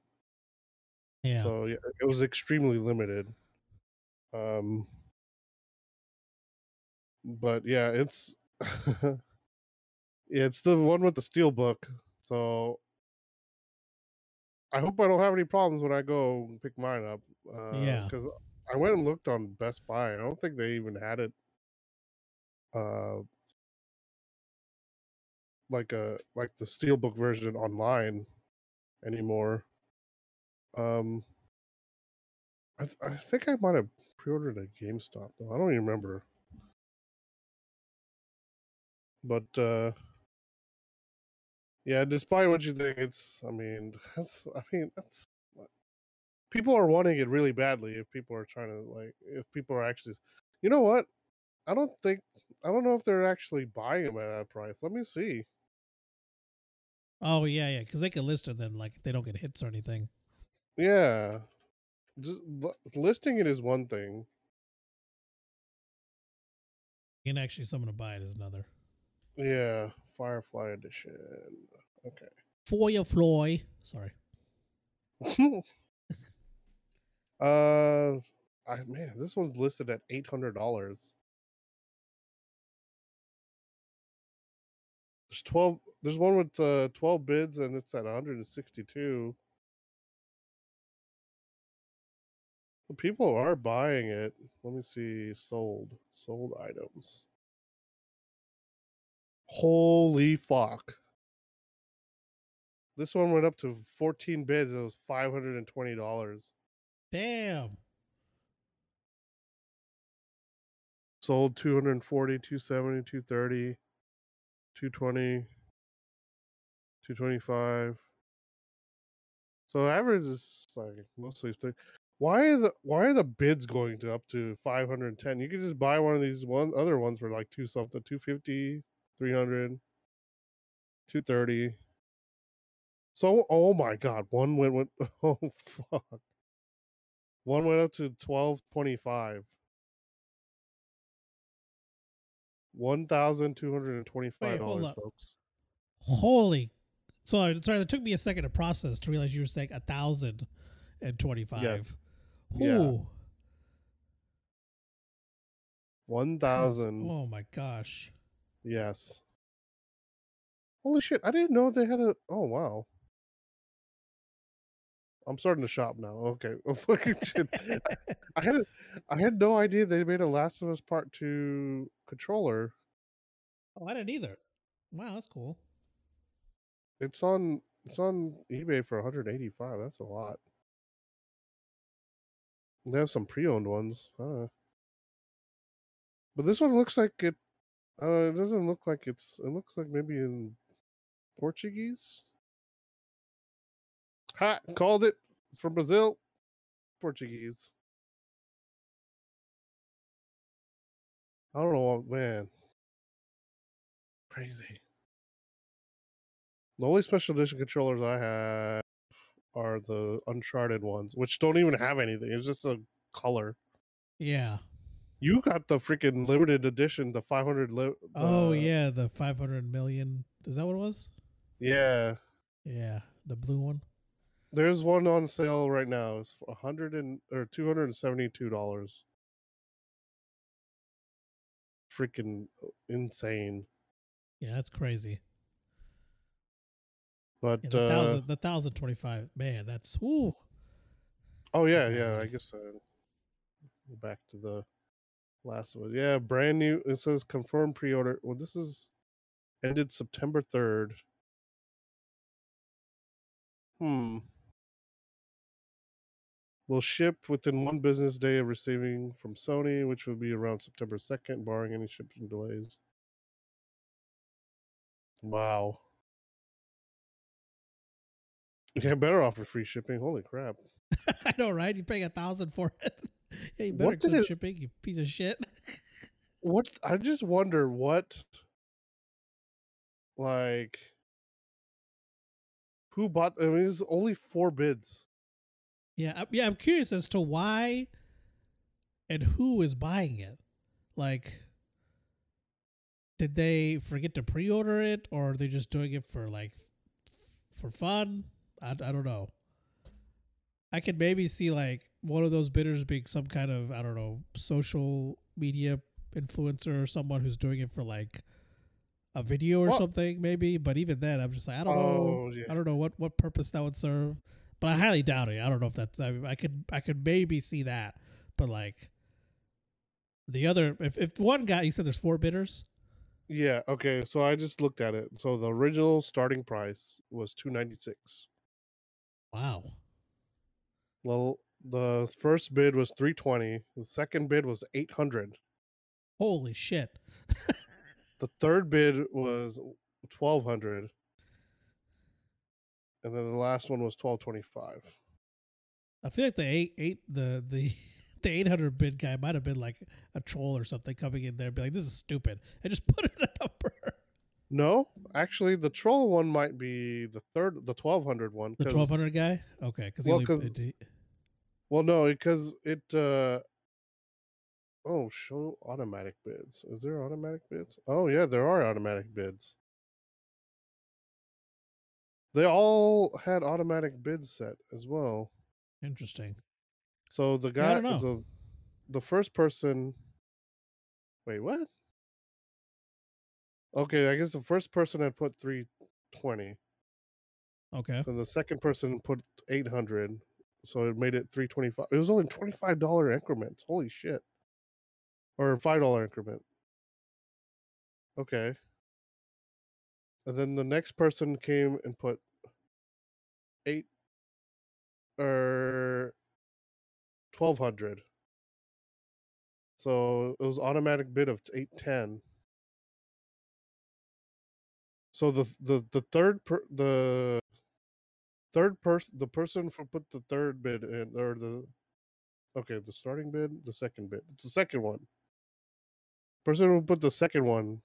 Yeah. So yeah, it was extremely limited. Um, but yeah, it's yeah, it's the one with the steel book. So I hope I don't have any problems when I go pick mine up. Uh, Yeah. because I went and looked on Best Buy. I don't think they even had it. Uh, like a like the steelbook version online anymore. Um, I th- I think I might have pre-ordered at GameStop though. I don't even remember. But uh, yeah, despite what you think, it's. I mean, that's. I mean, that's. People are wanting it really badly. If people are trying to like, if people are actually, you know what? I don't think. I don't know if they're actually buying them at that price. Let me see. Oh yeah, yeah, because they can list it then, like if they don't get hits or anything. Yeah, just li- listing it is one thing. And actually, someone to buy it is another. Yeah, Firefly Edition. Okay. For your Floy. Sorry. uh, I man, this one's listed at eight hundred dollars. There's twelve. There's one with uh, twelve bids, and it's at one hundred and sixty-two. People are buying it. Let me see. Sold. Sold items. Holy fuck. This one went up to 14 bids. It was $520. Damn. Sold 240, 270, 230, 220, 225. So average is like mostly thing. Why are the why are the bids going to up to 510? You could just buy one of these one other ones for like two something, 250, 300, 230. So oh my god, one went went oh fuck. One went up to 1225. One thousand two hundred and twenty-five dollars, folks. Holy. Sorry, sorry. That took me a second to process to realize you were saying a thousand and twenty-five. Yeah. Ooh. One That's- thousand. Oh my gosh. Yes. Holy shit! I didn't know they had a. Oh wow. I'm starting to shop now. Okay. Oh, fucking shit. I had. I had no idea they made a Last of Us Part Two controller. Oh, I didn't either. Wow, that's cool. It's on. It's on eBay for 185. That's a lot. They have some pre-owned ones. But this one looks like it. Uh, it doesn't look like it's. It looks like maybe in Portuguese. Ha! Called it. It's from Brazil. Portuguese. I don't know, man. Crazy. The only special edition controllers I have are the Uncharted ones, which don't even have anything. It's just a color. Yeah. You got the freaking limited edition, the 500. Li- Oh yeah, the five hundred million. Is that what it was? yeah. Yeah, the blue one. There's one on sale right now. It's a hundred and or two hundred and seventy-two dollars. Freaking insane. Yeah, that's crazy. But Yeah, the uh, thousand, the thousand twenty-five. Man, that's woo. oh yeah, not yeah. I bad. guess uh, back to the last one. Yeah, brand new. It says confirmed pre-order. Well, this is ended September third. Hmm. Will ship within one business day of receiving from Sony, which will be around September 2nd, barring any shipping delays. Wow. Yeah, better offer free shipping. Holy crap. I know, right? You're paying a thousand for it. yeah, you better include it- shipping, you piece of shit. What I just wonder what like who bought I mean it's only four bids. Yeah, I- yeah. I'm curious as to why and who is buying it. Like, did they forget to pre-order it, or are they just doing it for like for fun? I, I don't know. I could maybe see like one of those bidders being some kind of I don't know social media influencer or someone who's doing it for like a video or Well- something maybe. But even then, I'm just like I don't know. Oh yeah. I don't know what what purpose that would serve. But I highly doubt it. I don't know if that's. I, mean, I could I could maybe see that, but like the other, if if one guy, you said there's four bidders. Yeah. Okay. So I just looked at it. So the original starting price was two ninety six. Wow. Well, the first bid was three twenty. The second bid was eight hundred. Holy shit. The third bid was twelve hundred. And then the last one was twelve twenty five. I feel like the eight eight the the the eight hundred bid guy might have been like a troll or something coming in there and be like, "This is stupid," and just put in a number. No, actually, the troll one might be the third, the twelve hundred one. The twelve hundred guy. Okay, because Well, only 'cause- it- it- Well, no, because it. uh Oh, show automatic bids. Is there automatic bids? Oh, yeah, there are automatic bids. They all had automatic bids set as well. interesting. So the Yeah, I guy, don't know. so the first person. Wait, what? Okay, I guess the first person had put three twenty. Okay. So the second person put eight hundred. So it made it three twenty five. It was only twenty five dollar increments. Holy shit! Or five dollar increment. Okay. And then the next person came and put eight or twelve hundred. So it was automatic bid of eight ten. So the the the third per the third person the person who put the third bid in or the okay the starting bid the second bid it's the second one person who put the second one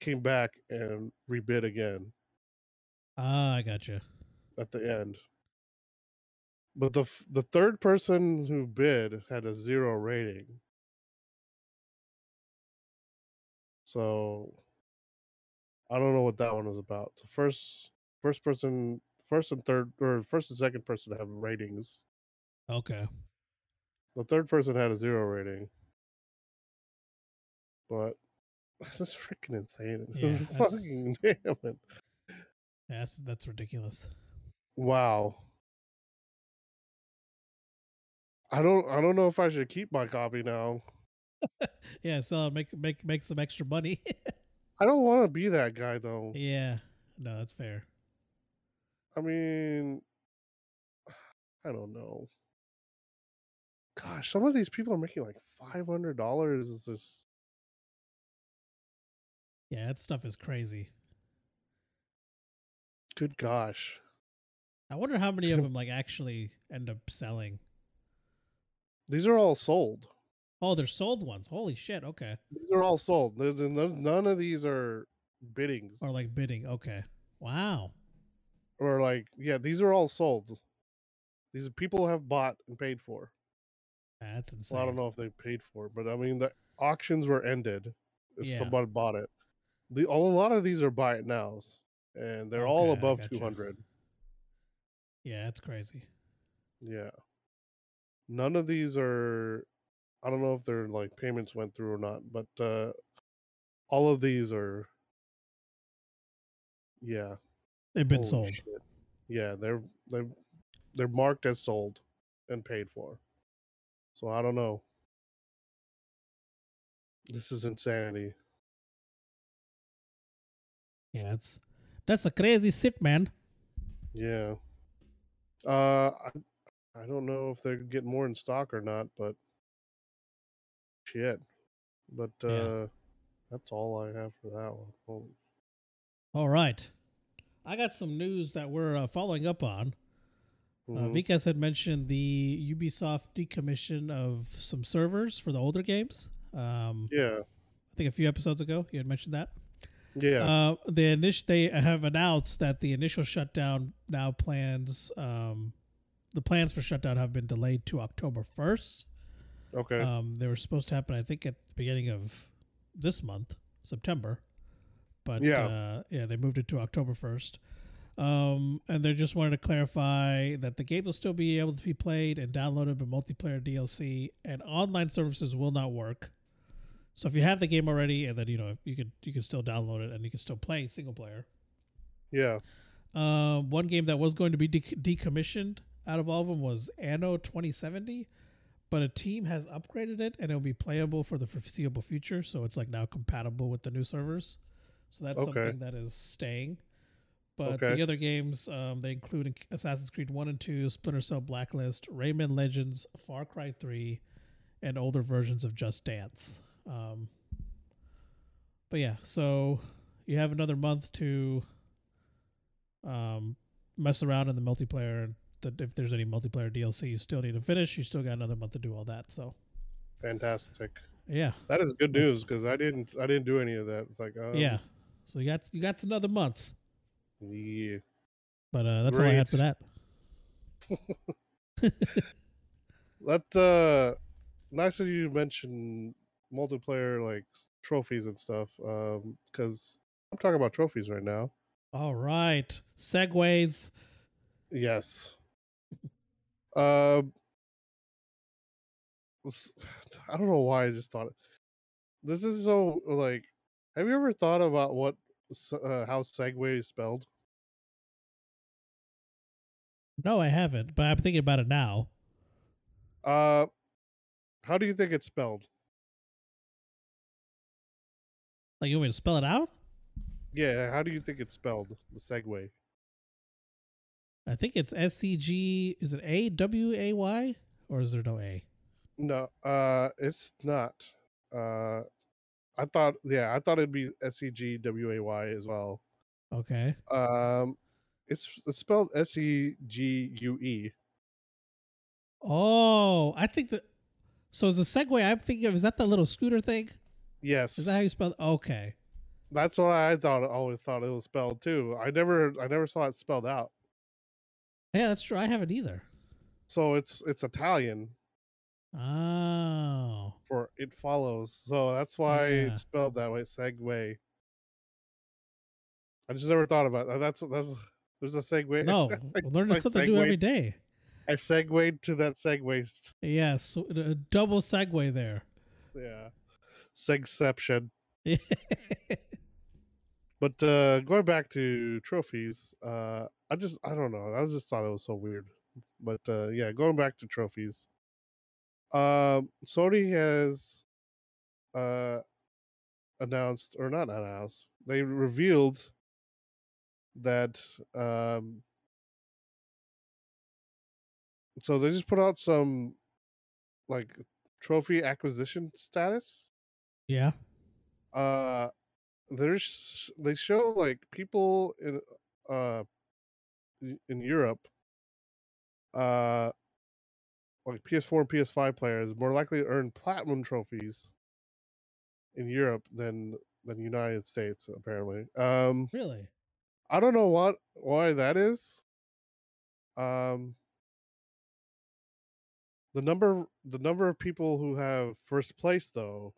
came back and rebid again Ah, I got you. At the end but the the third person who bid had a zero rating so i don't know what that one was about the first first person first and third or first and second person have ratings Okay. The third person had a zero rating. But this is freaking insane. This Yeah, is fucking damn it. Yeah, that's that's ridiculous. Wow. I don't I don't know if I should keep my copy now. Yeah, so make make make some extra money. I don't want to be that guy though. yeah. No, that's fair. I mean I don't know. Gosh, some of these people are making like five hundred dollars. Is this Yeah, that stuff is crazy. good gosh. I wonder how many of them like actually end up selling. These are all sold. Oh, they're sold ones. Holy shit. Okay. These are all sold. There's none, none of these are biddings. Or like bidding. Okay. Wow. or like yeah these are all sold these are people have bought and paid for That's insane. well, i don't know if they paid for it but i mean the auctions were ended if Yeah. somebody bought it the a lot of these are buy it nows and they're all Okay, I above gotcha. 200 Yeah, that's crazy. yeah none of these are i don't know if their like payments went through or not but uh all of these are yeah They've been Holy sold. shit. Yeah, they're they're they're marked as sold and paid for. So I don't know. This is insanity. Yeah, it's that's a crazy shit, man. Yeah. Uh I I don't know if they're getting more in stock or not, but shit. But uh Yeah. that's all I have for that one. Holy- All right. I got some news that we're uh, following up on. Uh, Mhm. Vikas had mentioned the Ubisoft decommission of some servers for the older games. Um, Yeah. I think a few episodes ago you had mentioned that. Yeah. Uh, the initial they have announced that the initial shutdown now plans um, the plans for shutdown have been delayed to October first. okay. Um, they were supposed to happen, I think, at the beginning of this month, September. But Yeah. uh, yeah, they moved it to October first. Um, and they just wanted to clarify that the game will still be able to be played and downloaded, but multiplayer DLC and online services will not work. So if you have the game already, and then you know you could you can still download it and you can still play single player. yeah. Uh, one game that was going to be de- decommissioned out of all of them was Anno 2070, but a team has upgraded it and it'll be playable for the foreseeable future. So it's like now compatible with the new servers. So that's Okay. something that is staying. But Okay. the other games, um, they include Assassin's Creed 1 and 2, Splinter Cell Blacklist, Rayman Legends, Far Cry 3, and older versions of Just Dance. Um, but yeah, so you have another month to um, mess around in the multiplayer. and if there's any multiplayer DLC you still need to finish, you still got another month to do all that. So Fantastic. yeah, That is good news because I didn't I didn't do any of that. It's like um, yeah. So you got you got another month. yeah. But uh, that's all I had for that. That uh nice that you mentioned multiplayer like trophies and stuff. Um because I'm talking about trophies right now. All right, segues Yes. Um i don't know why I just thought it. This is so like have you ever thought about what uh, how Segway is spelled? No, I haven't, but I'm thinking about it now. Uh how do you think it's spelled? Like you want me to spell it out? Yeah, how do you think it's spelled? The Segway. I think it's S C G. Is it A W A Y or is there no A? No, uh, it's not. Uh, I thought, yeah, I thought it'd be S E G W A Y as well. Okay. Um, it's it's spelled S E G U E. Oh, I think that. So is the Segway I'm thinking of? Is that the little scooter thing? Yes, Is that how you spell? it? Okay. that's what I thought. Always thought it was spelled too. I never, I never saw it spelled out. Yeah, that's true. I haven't either. So it's it's Italian Oh. for it follows. So that's why Yeah. it's spelled that way. Segway. I just never thought about that. That's that's there's a segue. No, I learning something to do every day. I segued to that segue. Yes, a double segue there. Yeah. Segception. But uh going back to trophies, uh I just I don't know. I just thought it was so weird. But uh yeah, going back to trophies. Um Sony has uh announced or not announced. They revealed that um so they just put out some like trophy acquisition status yeah. uh there's they show like people in uh in Europe uh like PS4 and PS5 players more likely to earn platinum trophies in Europe than than United States apparently. Um Really? I don't know what why that is. Um the number the number of people who have first place though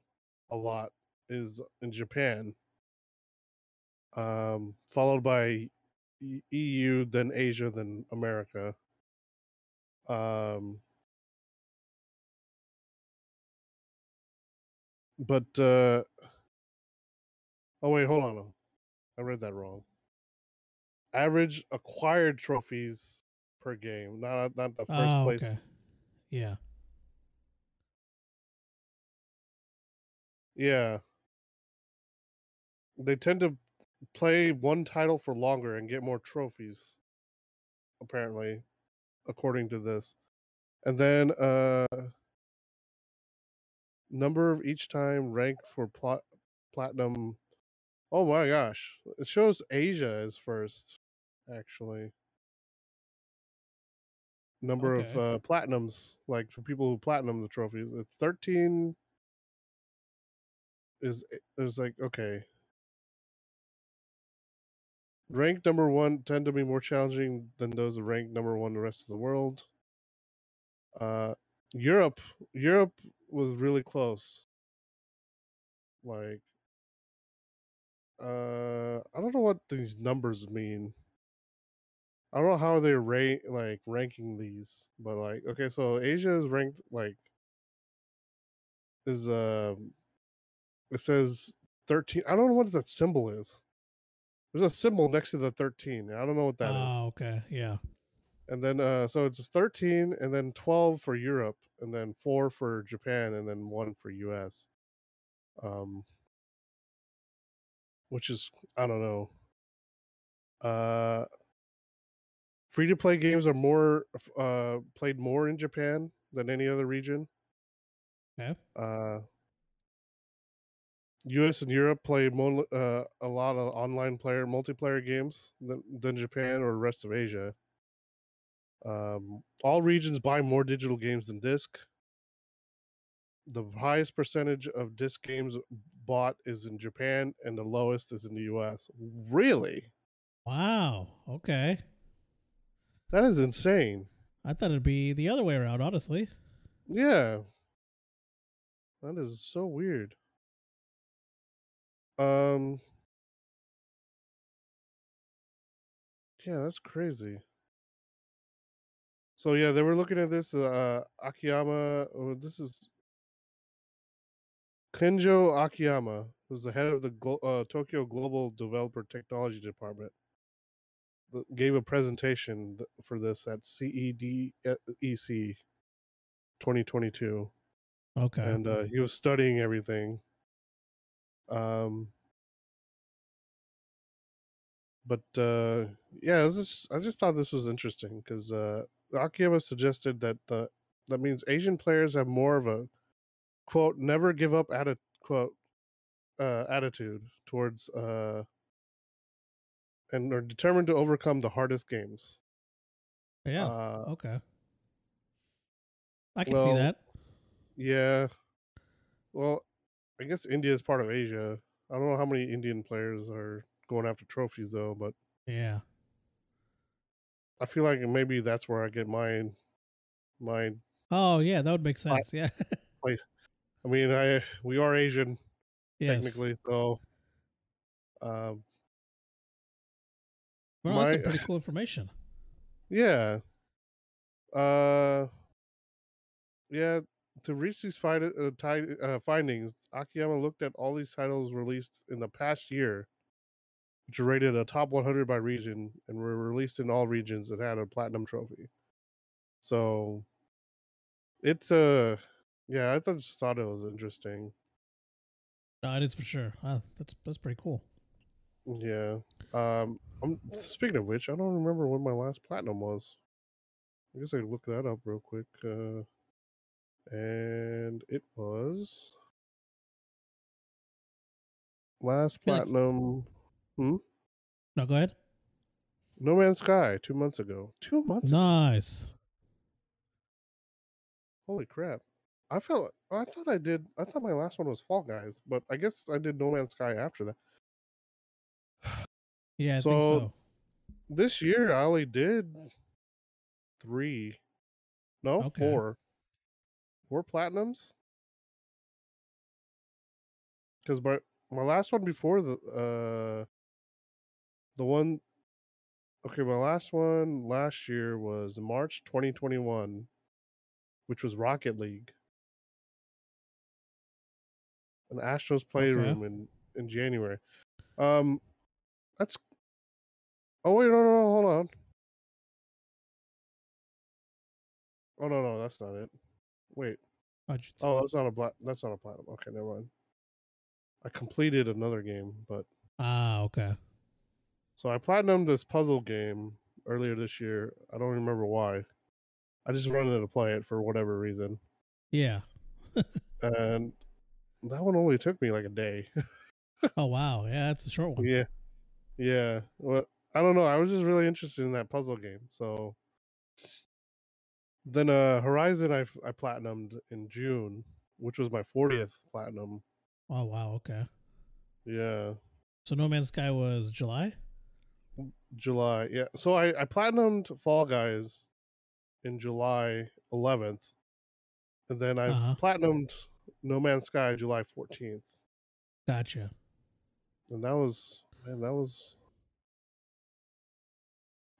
a lot is in Japan. Um followed by EU then Asia then America. Um but uh oh wait, hold on. I read that wrong. Average acquired trophies per game, not not the first Oh, place. okay. Yeah. Yeah. They tend to play one title for longer and get more trophies, apparently, according to this. And then uh number of each time rank for plat- platinum. Oh my gosh. It shows Asia as first, actually. Number of uh, platinums, like for people who platinum the trophies. It's 13 is is like okay. Ranked number one tend to be more challenging than those ranked number one the rest of the world. Uh, Europe, Europe was really close. Like, uh, I don't know what these numbers mean. I don't know how they rate like ranking these, but like, okay, so Asia is ranked like is um, it says thirteen. I don't know what that symbol is. There's a symbol next to the thirteen. I don't know what that is. oh, okay. Yeah. and then uh, so it's 13, and then 12 for Europe, and then four for Japan, and then one for US. Um, which is I don't know. Uh, free to play games are more uh played more in Japan than any other region. Yeah. Uh, U.S. and Europe play more, uh, a lot of online player multiplayer games than, than Japan or the rest of Asia. Um, all regions buy more digital games than disc. The highest percentage of disc games bought is in Japan, and the lowest is in the U.S. Really? Wow. Okay. That is insane. I thought it'd be the other way around, honestly. Yeah. That is so weird. Um Yeah, that's crazy. So yeah, they were looking at this uh Akiyama oh, this is Kenjo Akiyama, who's the head of the Glo- uh, Tokyo Global Developer Technology Department, gave a presentation th- for this at CEDEC 2022. Okay. and uh, he was studying everything. Um, but uh, yeah, this I just thought this was interesting because uh, Akiyama suggested that the that means Asian players have more of a quote never give up atti- quote uh, attitude towards uh, and are determined to overcome the hardest games. yeah. Uh, okay. I can well, see that. Yeah. Well, I guess India is part of Asia. I don't know how many Indian players are going after trophies though, but Yeah. I feel like maybe that's where I get mine. Mine. Oh, yeah. That would make sense. Yeah. I mean, I we are Asian yes. technically, so um, Well, that's some pretty cool information. yeah. Uh, yeah. To reach these find, uh, ti- uh, findings, Akiyama looked at all these titles released in the past year, which are rated a top 100 by region and were released in all regions that had a platinum trophy. So, it's uh, yeah, I thought- just thought it was interesting. No, it is for sure. Uh, that's that's pretty cool. Yeah. Um. I'm speaking of which, I don't remember when my last platinum was. I guess I could look that up real quick. Uh, and it was last like- platinum. Hmm? No, go ahead. No Man's Sky two months ago. Two months. Nice. Holy crap! I felt. I thought I did. I thought my last one was Fall Guys, but I guess I did No Man's Sky after that. Yeah, I think So- so. This year I only did three. No, Okay. four. Four platinums. Because my my last one before the uh the one okay, my last one last year was March 2021, which was Rocket League. An Astro's Playroom in in January. Um that's Oh wait, no, no, no, hold on. Oh no, no, that's not it. Wait. Oh, that's not a black. That's not a platinum. Okay, never mind. I completed another game, but Ah, okay. so I platinumed this puzzle game earlier this year. I don't remember why. I just wanted to play it for whatever reason, Yeah. and that one only took me like a day. Oh wow. Yeah, that's a short one. yeah, yeah. Well, I don't know. I was just really interested in that puzzle game, so then uh Horizon I I platinumed in June, which was my 40th platinum. Oh wow. Okay. Yeah. So No Man's Sky was July. July. Yeah. So I, I platinumed Fall Guys in July 11th. And then I've Uh-huh. platinumed No Man's Sky July 14th. Gotcha. And that was, man, that was.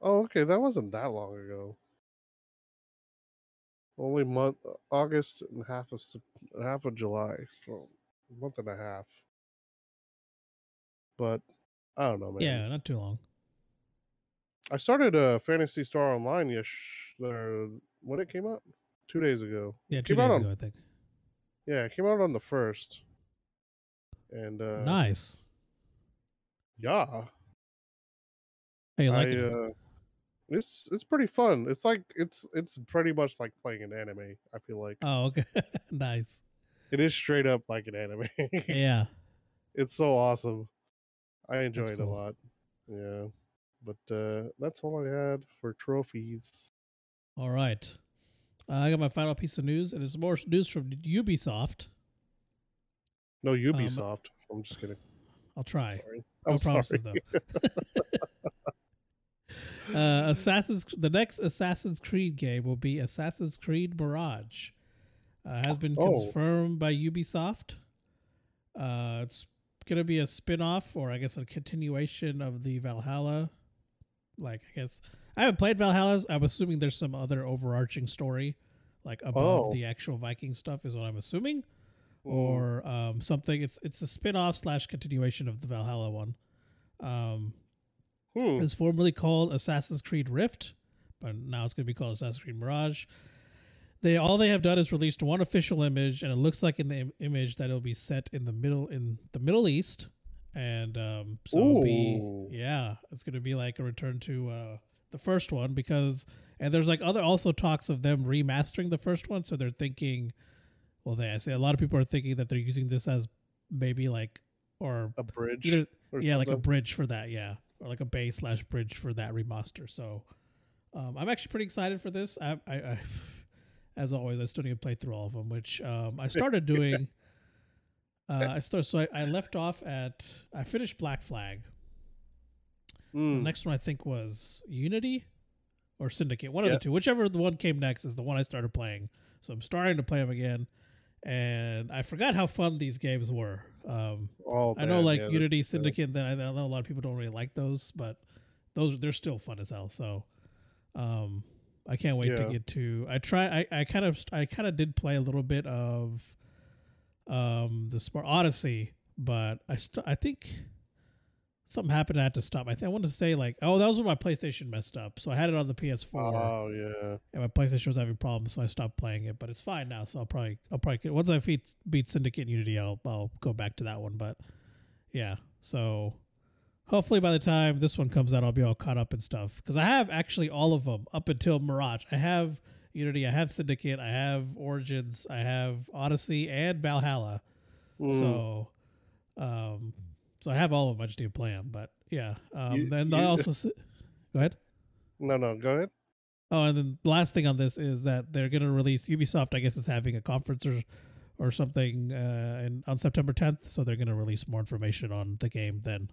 Oh, okay. That wasn't that long ago. Only month, August and half of half of July, so month and a half. But I don't know, man. Yeah, not too long. I started uh, Phantasy Star Online yes, uh, when it came out two days ago. Yeah, two Came days on- ago, I think. Yeah, it came out on the first. And uh, nice. yeah, Hey, you I, like it? uh, it's it's pretty fun. It's like it's it's pretty much like playing an anime. I feel like Oh, okay. nice. it is straight up like an anime. Yeah. it's so awesome. I enjoy That's it a lot. Yeah, but uh, that's all I had for trophies. All right. Uh, I got my final piece of news, and it's more news from Ubisoft. No Ubisoft. I'm just kidding. I'll try. Sorry. No I'm promises, sorry. though. Uh, Assassin's the next Assassin's Creed game will be Assassin's Creed Mirage. Uh, has been Oh. confirmed by Ubisoft. Uh, it's gonna be a spin-off or I guess a continuation of the Valhalla. Like I guess I haven't played Valhalla. I'm assuming there's some other overarching story, like above Oh. the actual Viking stuff, is what I'm assuming Mm. or um, something. It's it's a spin-off slash continuation of the Valhalla one. Um, Hmm. it was formerly called Assassin's Creed Rift, but now it's going to be called Assassin's Creed Mirage. They all they have done is released one official image, and it looks like in the Im- image that it'll be set in the middle in the Middle East, and um, so it'll be yeah, it's going to be like a return to uh, the first one because and there's like other also talks of them remastering the first one, so they're thinking, well, they I say a lot of people are thinking that they're using this as maybe like or a bridge. either or yeah, like a bridge for that, yeah, or like a base slash bridge for that remaster. So, um, I'm actually pretty excited for this. I, I, I as always, I still need to play through all of them, which um, I started doing. uh, I started, so I, I left off at I finished Black Flag. The Mm. next one I think was Unity or Syndicate, one of the two, whichever the one came next is the one I started playing. So I'm starting to play them again, and I forgot how fun these games were. Um, Oh, I know man, like yeah, Unity Syndicate. Then I, know a lot of people don't really like those, but those they're still fun as hell. So, um, I can't wait to get to. I try. I, I kind of I kind of did play a little bit of, um, the Smart Odyssey, but I st- I think something happened. I had to stop. I think I want to say like oh that was when my PlayStation messed up. So I had it on the PS4 Oh yeah. and my PlayStation was having problems, so I stopped playing it. But it's fine now, so I'll probably I'll probably once I beat beat Syndicate and Unity, I'll I'll go back to that one. But yeah, so hopefully by the time this one comes out, I'll be all caught up and stuff because I have actually all of them up until Mirage. I have Unity, I have Syndicate, I have Origins, I have Odyssey and Valhalla. Mm. So, um, so I have all of them. I just need to play them. But yeah, um, You- then I also s- go ahead. No, no, go ahead. Oh, and then the last thing on this is that they're going to release Ubisoft. I guess is having a conference or or something uh, in, on September 10th, so they're going to release more information on the game then.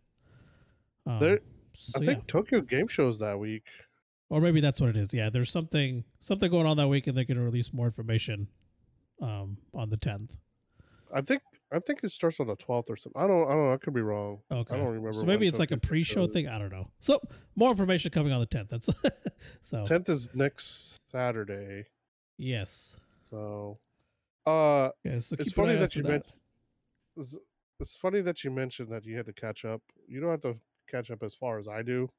Um, There- so, I yeah. think Tokyo Game Show's that week. or maybe that's what it is. Yeah, there's something something going on that week, and they're going to release more information um, on the 10th. I think I think it starts on the twelfth or something. I don't I don't know. I could be wrong. Okay. I don't remember. So maybe it's like a pre-show thing. I don't know. So more information coming on the 10th. That's so Tenth is next Saturday. yes. So, uh, Yeah, so It's funny that you mentioned- it's, it's funny that you mentioned that you had to catch up. You don't have to catch up as far as I do.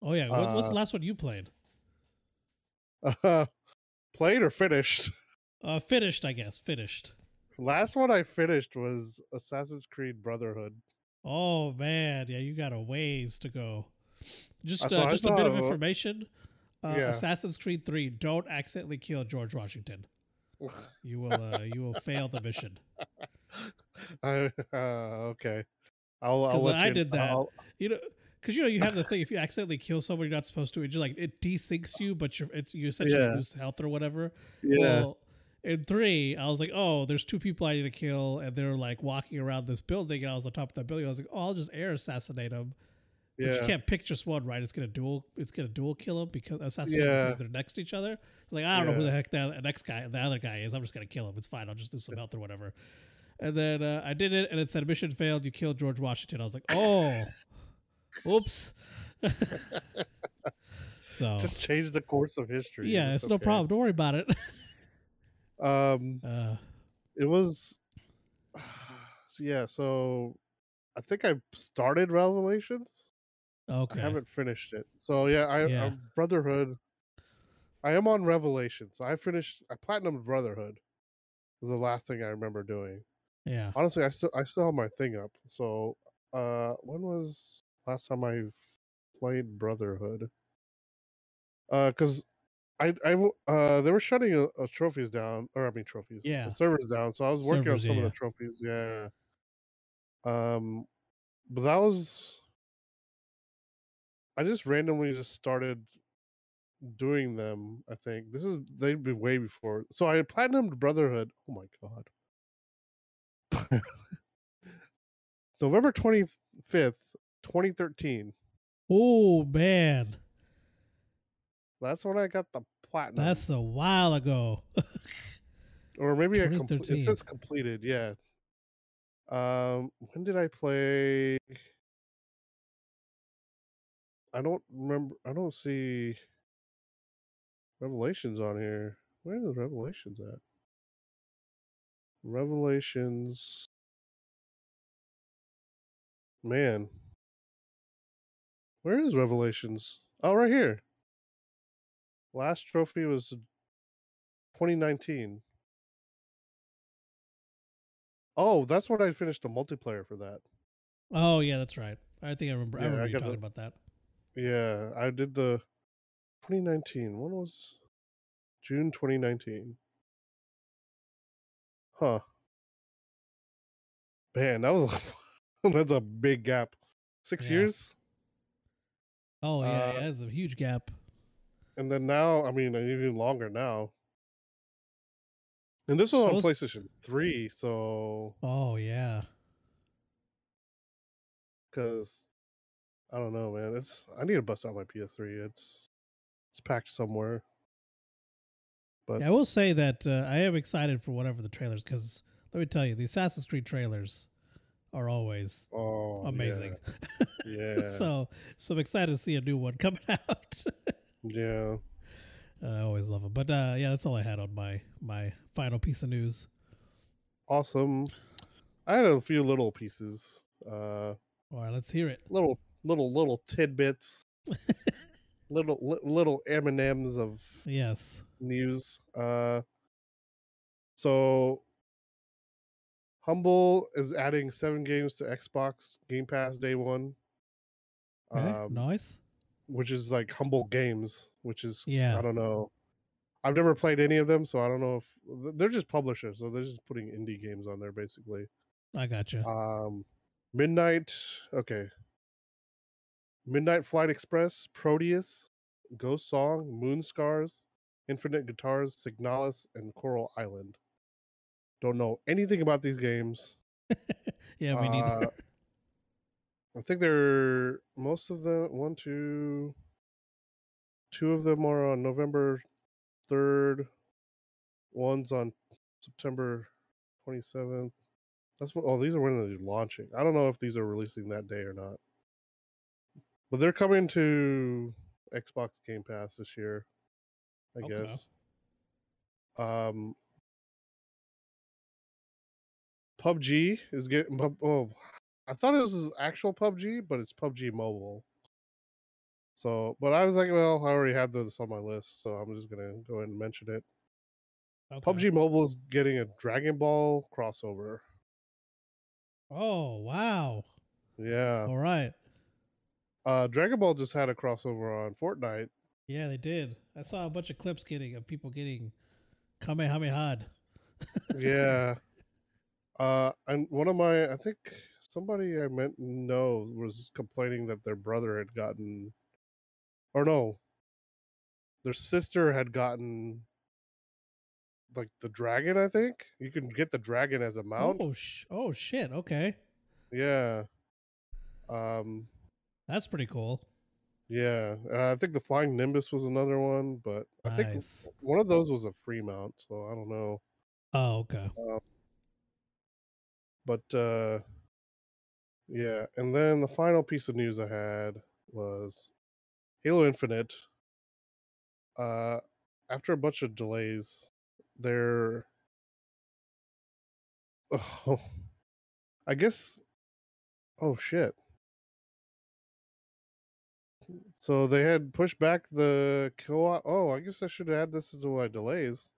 Oh yeah, what, what's the uh, last one you played? Uh, played or finished? Uh, finished, I guess. Finished. Last one I finished was Assassin's Creed Brotherhood. Oh man, yeah, you got a ways to go. Just uh, just a bit of information. Uh, Yeah. Assassin's Creed Three: Don't accidentally kill George Washington. You will uh, you will fail the mission. I, uh, okay. I'll, I'll I did that. I'll- You know, because you know you have the thing. If you accidentally kill someone you're not supposed to, it just like it desyncs you, but you're it's you essentially Yeah. lose health or whatever. yeah. Well, in three, I was like, oh, there's two people I need to kill, and they're like walking around this building, and I was on top of that building. I was like, oh, I'll just air assassinate them. But yeah. you can't pick just one, right? It's gonna dual. It's gonna dual kill them because assassinate them Yeah. because they're next to each other. Like I don't know who the heck the next guy, the other guy is. I'm just gonna kill him. It's fine. I'll just do some health or whatever. And then uh, I did it, and it said mission failed. You killed George Washington. I was like, oh, oops. so Just change the course of history. yeah, it's no okay. problem. Don't worry about it. Um, uh, it was, yeah. So, I think I started Revelations. Okay. I haven't finished it. So yeah, I Yeah. um, Brotherhood. I am on Revelation, so I finished. I platinumed Brotherhood. Was the last thing I remember doing. Yeah. Honestly, I still I still have my thing up. So uh, when was last time I played Brotherhood? Uh, because I I uh they were shutting uh, uh, trophies down, or I mean trophies, Yeah. the servers down. So I was working Servers, on some yeah, of the trophies. Yeah. Um, but that was. I just randomly just started doing them. I think this is they'd be way before. So I platinumed Brotherhood. Oh my god. November twenty fifth, twenty thirteen. Oh man, That's when I got the platinum. that's a while ago. or maybe I it says completed. Yeah. Um, when did I play? I don't remember. I don't see Revelations on here. Where are the Revelations at? Revelations. Man. Where is Revelations? Oh, right here. Last trophy was 2019. Oh, that's when I finished the multiplayer for that. oh yeah, that's right. I think I remember. I Yeah, I remember you talking the- about that. Yeah, I did the 2019. When was June 2019? Huh. Man, that was a, that's a big gap. Six Yeah. years, Oh yeah, Uh, yeah, that's a huge gap. And then now, I mean, even longer now. And this was on Those- PlayStation 3, so Oh yeah. because I don't know, man. It's I need to bust out my PS3. It's it's packed somewhere. But Yeah, I will say that uh, I am excited for whatever the trailers because let me tell you, the Assassin's Creed trailers are always oh, yeah, amazing. Yeah, so so I'm excited to see a new one coming out. Yeah. I always love them. But uh, yeah, that's all I had on my my final piece of news. awesome. I had a few little pieces, uh, All right, let's hear it. little little little tidbits, little li- little M and M's of Yes. news. Uh, so Humble is adding seven games to Xbox Game Pass day one, Okay. um, nice. Which is like Humble Games, which is Yeah. I don't know. I've never played any of them, so I don't know if they're just publishers, so they're just putting indie games on there basically. I gotcha. Um, Midnight, okay. Midnight Fight Express, Proteus, Ghost Song, Moonscars, Infinite Guitars, Signalis, and Coral Island. Don't know anything about these games. yeah, me neither. uh, I think they're most of them. One, two, two of them are on November third. One's on September twenty seventh. That's what. Oh, these are when they're launching. I don't know if these are releasing that day or not. But they're coming to Xbox Game Pass this year. I Okay. guess. Um. PUBG is getting. pub- Oh, I thought it was actual PUBG, but it's PUBG Mobile. So, but I was like, well, I already had this on my list, so I'm just gonna go ahead and mention it. Okay. PUBG Mobile is getting a Dragon Ball crossover. Oh wow. Yeah. All right. Uh, Dragon Ball just had a crossover on Fortnite. Yeah, they did. I saw a bunch of clips getting of people getting Kamehameha. yeah. Uh, and one of my, I think somebody I meant know was complaining that their brother had gotten, or no, their sister had gotten like the dragon. I think you can get the dragon as a mount. Oh sh- oh shit. Okay. Yeah. Um. That's pretty cool. Yeah. Uh, I think the flying nimbus was another one, but I think one of those was a free mount. So I don't know. Oh, okay. but uh yeah and then the final piece of news i had was halo infinite uh after a bunch of delays they're oh i guess oh shit So they had pushed back the co-op. Oh, I guess I should add this to my delays.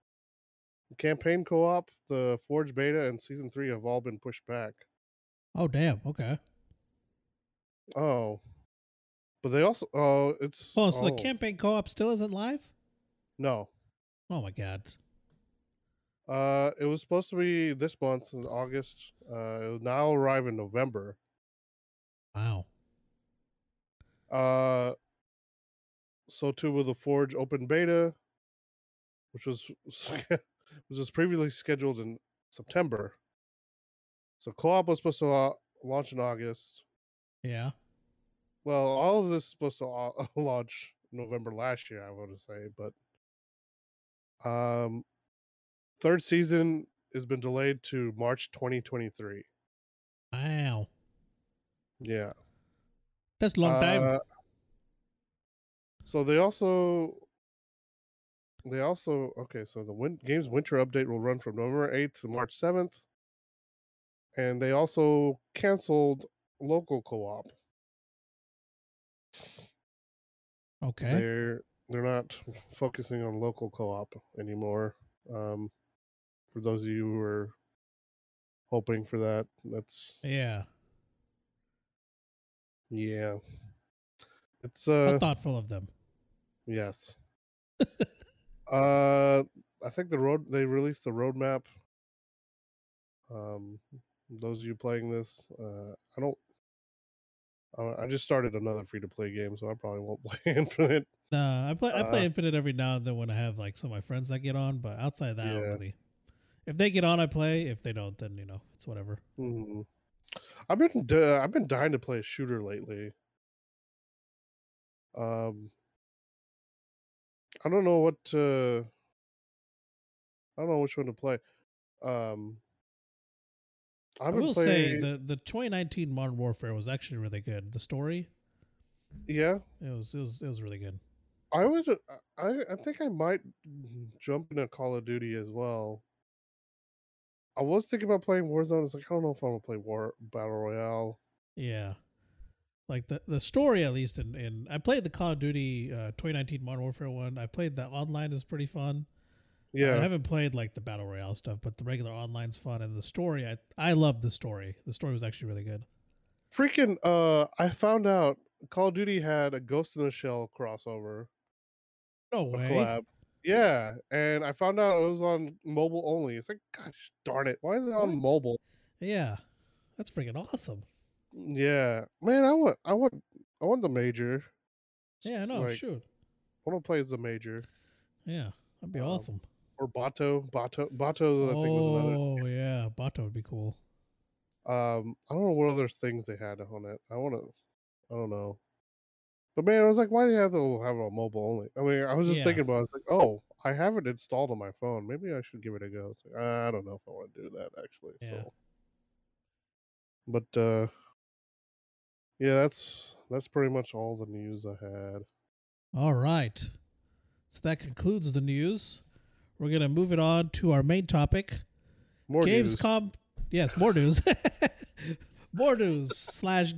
The campaign co-op, the Forge beta, and season three have all been pushed back. Oh damn. Okay. Oh, but they also. Oh, it's. Oh, so the campaign co-op still isn't live? No. Oh my god. Uh, it was supposed to be this month in August. Uh, it will now arrive in November. Wow. Uh, so too with the Forge open beta, which was which was previously scheduled in September. So co-op was supposed to uh, launch in August. Yeah. Well, all of this is supposed to uh, launch November last year, I want to say, but um, third season has been delayed to March 2023. Wow. Yeah. That's a long time. Uh, so they also they also okay. So the win- game's winter update will run from November eighth to March seventh, and they also canceled local co-op. Okay. They're they're not focusing on local co-op anymore. Um, for those of you who are hoping for that, that's Yeah. yeah. It's How uh thoughtful of them. yes. uh, I think the road they released the roadmap. Um, those of you playing this, uh, I don't. I I just started another free to play game, so I probably won't play Infinite. Uh, I play I play Uh, Infinite every now and then when I have like some of my friends that get on, but outside of that, I don't Yeah. really. If they get on, I play. If they don't, then you know it's whatever. Hmm. I've been d- I've been dying to play a shooter lately. Um, I don't know what to. I don't know which one to play. Um, I been will say the the 2019 Modern Warfare was actually really good. The story, yeah, it was it was it was really good. I would. I I think I might jump into Call of Duty as well. I was thinking about playing Warzone. It's like I don't know if I'm gonna play War Battle Royale. Yeah, like the the story at least. In in I played the Call of Duty uh, 2019 Modern Warfare one. I played that online is pretty fun. I haven't played like the battle royale stuff, but the regular online's fun, and the story. I I love the story. The story was actually really good. freaking. Uh, I found out Call of Duty had a Ghost in the Shell crossover. No way. collab. Yeah, and I found out it was on mobile only. It's like, gosh darn it, why is it on What? mobile? Yeah, that's freaking awesome. Yeah, man, I want, I want, I want the major. Yeah, I know. Like, shoot. I want to play as the major Yeah, that'd be um, awesome. Or Batou. Batou, Batou. I think was another. Oh yeah, Batou would be cool. Um, I don't know what other things they had on it. I want to, I don't know. But man, I was like, why do you have to have a mobile only? I mean, I was just Yeah. thinking about. it. I was like, oh, I have it installed on my phone. Maybe I should give it a go. It's like, I don't know if I want to do that actually. Yeah. So, but uh, yeah, that's that's pretty much all the news I had. All right. So that concludes the news. We're gonna move it on to our main topic. More news. Gamescom. Yes, more news. more news slash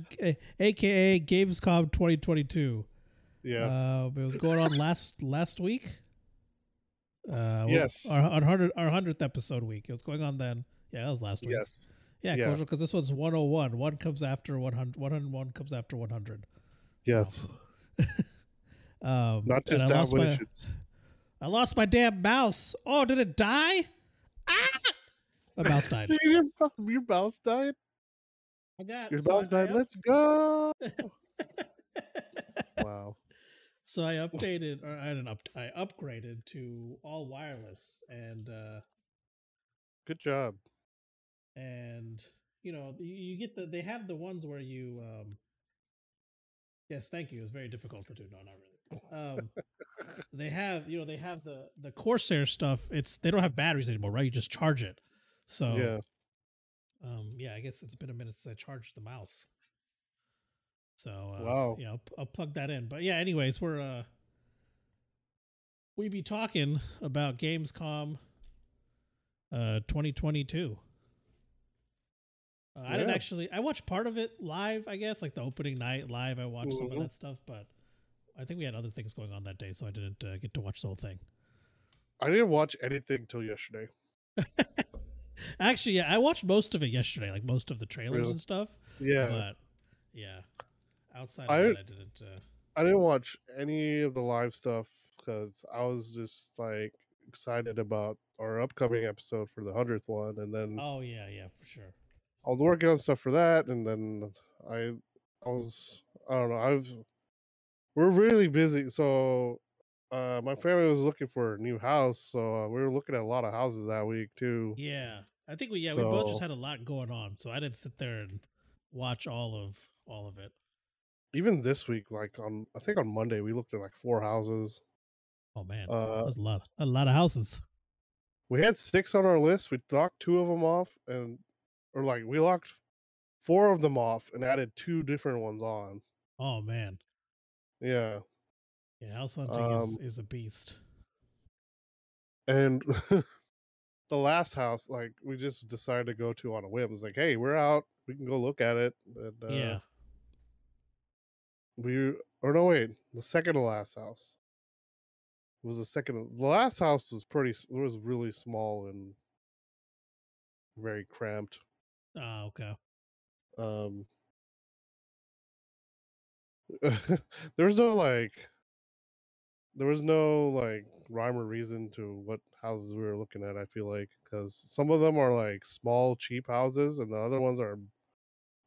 AKA Gamescom 2022. Yeah. Uh, it was going on last last week. Uh, Yes. Our our hundred our hundredth episode week. It was going on then. Yeah, that was last week. yes. Yeah, Yeah. because this one's 101. One comes after 100. 101 comes after 100. Yes. Um, Not just that my. I lost my damn mouse. Oh, did it die? Ah! My mouse died. your, your mouse died. I got Your so mouse I died. up- Let's go. wow. so I updated, or I didn't up, I upgraded to all wireless, and uh, Good job. and you know you, get the they have the ones where you um. Yes, thank you. It's very difficult for two. No, not really. Um, they have you know they have the the Corsair stuff. It's they don't have batteries anymore, right? You just charge it. So Yeah. um, yeah, I guess it's been a minute since I charged the mouse. So uh, Wow. yeah, I'll, I'll plug that in. But yeah, anyways, we're uh, we be talking about Gamescom uh 2022. Uh, I didn't actually. I watched part of it live. I guess like the opening night live. I watched some of Mhm. that stuff, but I think we had other things going on that day, so I didn't uh, get to watch the whole thing. I didn't watch anything till yesterday. Actually, yeah, I watched most of it yesterday, like most of the trailers Really? and stuff. Yeah, But yeah, outside of I- that, I didn't. Uh, I didn't watch any of the live stuff because I was just like excited about our upcoming episode for the hundredth one, and then oh yeah, yeah, for sure. I was working on stuff for that, and then I I was I don't know I've we're really busy, so uh, my family was looking for a new house, so uh, we were looking at a lot of houses that week too. Yeah, I think we yeah we both just had a lot going on, so I didn't sit there and watch all of all of it. Even this week, like on I think on Monday, we looked at like four houses. Oh man, Uh, that's a lot, a lot of houses. we had six on our list. We knocked two of them off, and or like we locked four of them off and added two different ones on. Oh man, Yeah, yeah, house hunting is Um, is a beast. and the last house, like we just decided to go to on a whim. It's like, hey, we're out. We can go look at it. And, uh, yeah, we or no wait, the second to last house was the second. The last house was pretty. It was really small and very cramped. ah okay. Um, there was no like, there was no like rhyme or reason to what houses we were looking at. I feel like because some of them are like small, cheap houses, and the other ones are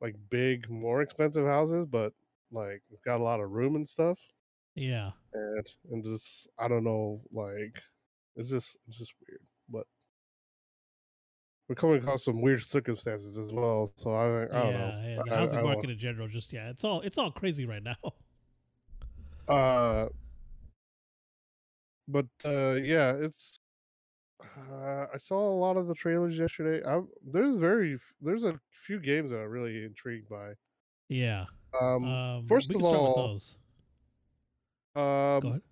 like big, more expensive houses, but like got a lot of room and stuff. Yeah, And and just I don't know, like it's just it's just weird. We're coming across some weird circumstances as well, so I, I don't yeah, know. yeah. The I- housing I don't- market in general, just yeah, it's all it's all crazy right now. Uh, but uh, yeah, it's. Uh, I saw a lot of the trailers yesterday. I, there's very there's a few games that I'm really intrigued by. yeah. Um, Um, first we of start all, with those. Go um, ahead.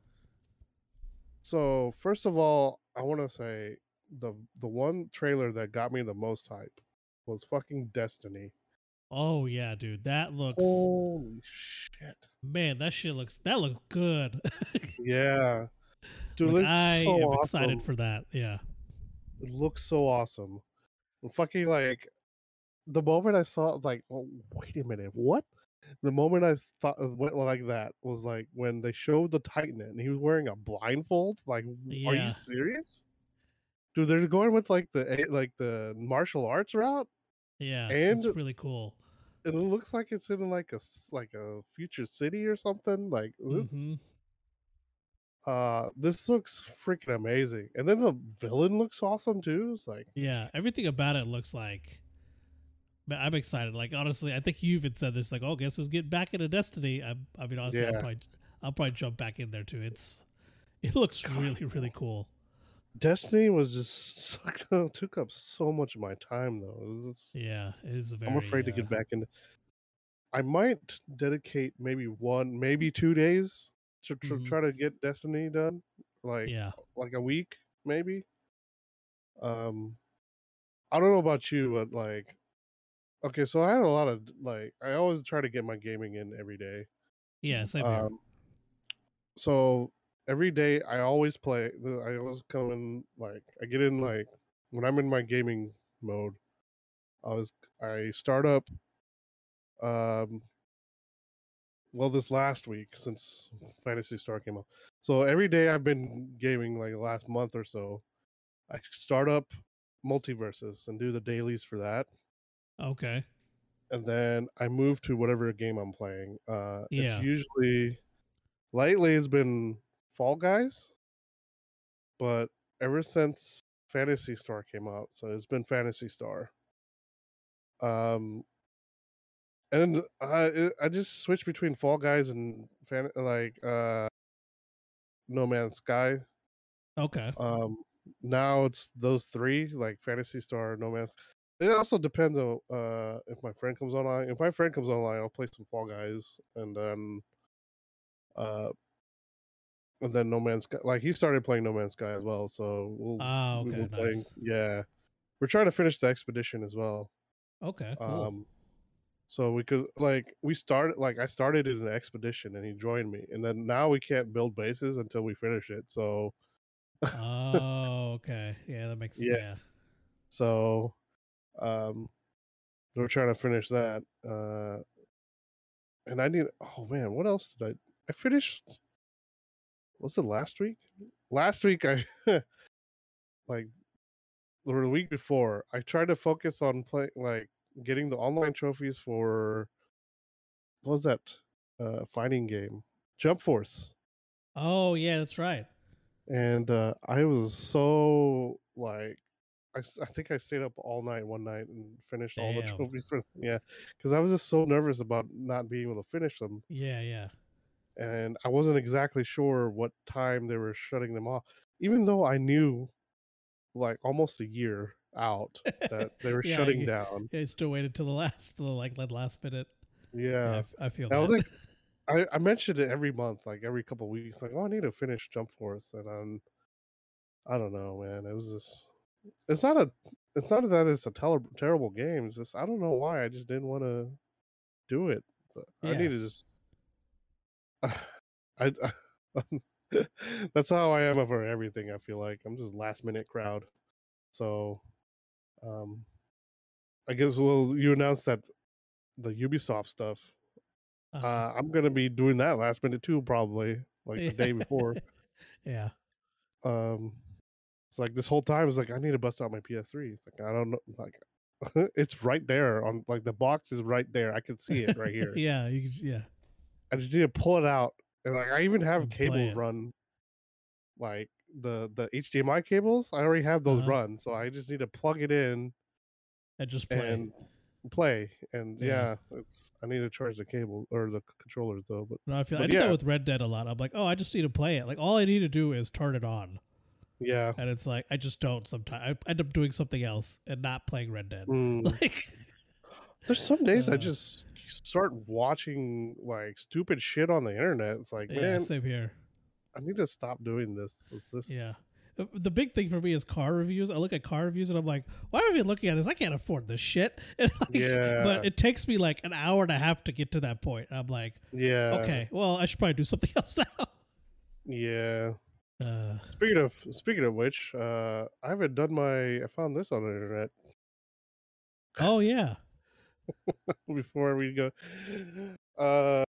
so first of all, I want to say the the one trailer that got me the most hype was fucking Destiny. Oh yeah, dude, that looks Holy shit! man, that shit looks that looks good. Yeah, dude, Like, I so am awesome. excited for that. Yeah. It looks so awesome. And fucking like the moment I saw it, like, oh, wait a minute, what? The moment I thought it went like that was like when they showed the Titan and he was wearing a blindfold. Like, w- are you serious? Dude, they're going with like the like the martial arts route, Yeah. it's really cool. and it looks like it's in like a like a future city or something. Like this, Mhm. uh, this looks freaking amazing. And then the villain looks awesome too. It's like, Yeah, everything about it looks like. I'm excited. Like honestly, I think you even said this. Like, oh, guess who's getting back into Destiny? I, I mean, honestly, I'll probably, I'll probably jump back in there too. It's, it looks God. really, really cool. Destiny was just sucked up, took up so much of my time though. It was just- Yeah, it is very. I'm afraid to uh, get back into. I might dedicate maybe one, maybe two days to, to Mhm. try to get Destiny done, like Yeah, like a week maybe. Um, I don't know about you, but like, okay, so I had a lot of like, I always try to get my gaming in every day. yeah, same here. Um, so every day I always play. I always come in like I get in like when I'm in my gaming mode. I was I start up. Um. Well, this last week since Phantasy Star came out, so every day I've been gaming like the last month or so. I start up MultiVersus and do the dailies for that, Okay. and then I move to whatever game I'm playing. Uh, Yeah. It's usually lately it's been Fall Guys, but ever since Phantasy Star came out, so it's been Phantasy Star. Um, and I I just switch between Fall Guys and fan like uh, No Man's Sky. Okay. Um, now it's those three like Phantasy Star, No Man's. It also depends on uh if my friend comes online. If my friend comes online, I'll play some Fall Guys, and then uh, and then No Man's Sky. Like he started playing No Man's Sky as well, so we'll Ah, we okay, were playing. Yeah, we're trying to finish the expedition as well. Okay. Cool. Um, So we could like we started like I started in an expedition and he joined me, and then now we can't build bases until we finish it. So oh, okay. Yeah, that makes Yeah. yeah. so um we're trying to finish that. Uh and I need oh man, what else did I I finished was it last week? Last week I like or the week before, I tried to focus on play like getting the online trophies for what was that uh fighting game? Jump Force. Oh, yeah, that's right. And uh I was so like I, I think I stayed up all night one night and finished all the trophies. For, yeah, because I was just so nervous about not being able to finish them, Yeah, yeah. And I wasn't exactly sure what time they were shutting them off. Even though I knew, like almost a year out, that they were Yeah, shutting you- down. Yeah, I still waited till the last, till the, like the last minute. Yeah, Yeah, I I, feel I that. was like, I, I mentioned it every month, like every couple weeks, like, oh, I need to finish Jump Force, and I'm, I don't know, man. It was just, it's not a, it's not that it's a tel- terrible game. It's just I don't know why I just didn't want to do it. But I Yeah. need to just, I, that's how I am over everything. I feel like I'm just last minute crowd. So, um, I guess well, you announced that the Ubisoft stuff. Uh-huh. Uh, I'm gonna be doing that last minute too, probably like the day before. yeah. um it's like this whole time it's like i need to bust out my ps3 it's like i don't know like it's right there on like the box is right there i can see it right here yeah, you could, yeah. I just need to pull it out and like i even have cables run like the the hdmi cables i already have those Uh-huh. run so i just need to plug it in And just play. and play and Yeah. yeah, it's i need to charge the cable or the controllers though but No, I feel I do yeah. that with Red Dead a lot. I'm like, oh, I just need to play it. Like all I need to do is turn it on, yeah and it's like I just don't. Sometimes I end up doing something else and not playing Red Dead. Mm. Like, There's some days I Uh, just start watching like stupid shit on the internet. It's like, yeah, man, same here. I need to stop doing this. It's just Yeah. The big thing for me is car reviews. I look at car reviews and I'm like, why am I even looking at this? I can't afford this shit. Like, Yeah. But it takes me like an hour and a half to get to that point. I'm like, yeah. okay, well, I should probably do something else now. Yeah. Uh, Speaking of speaking of which, uh I haven't done my I found this on the internet oh yeah. before we go. Uh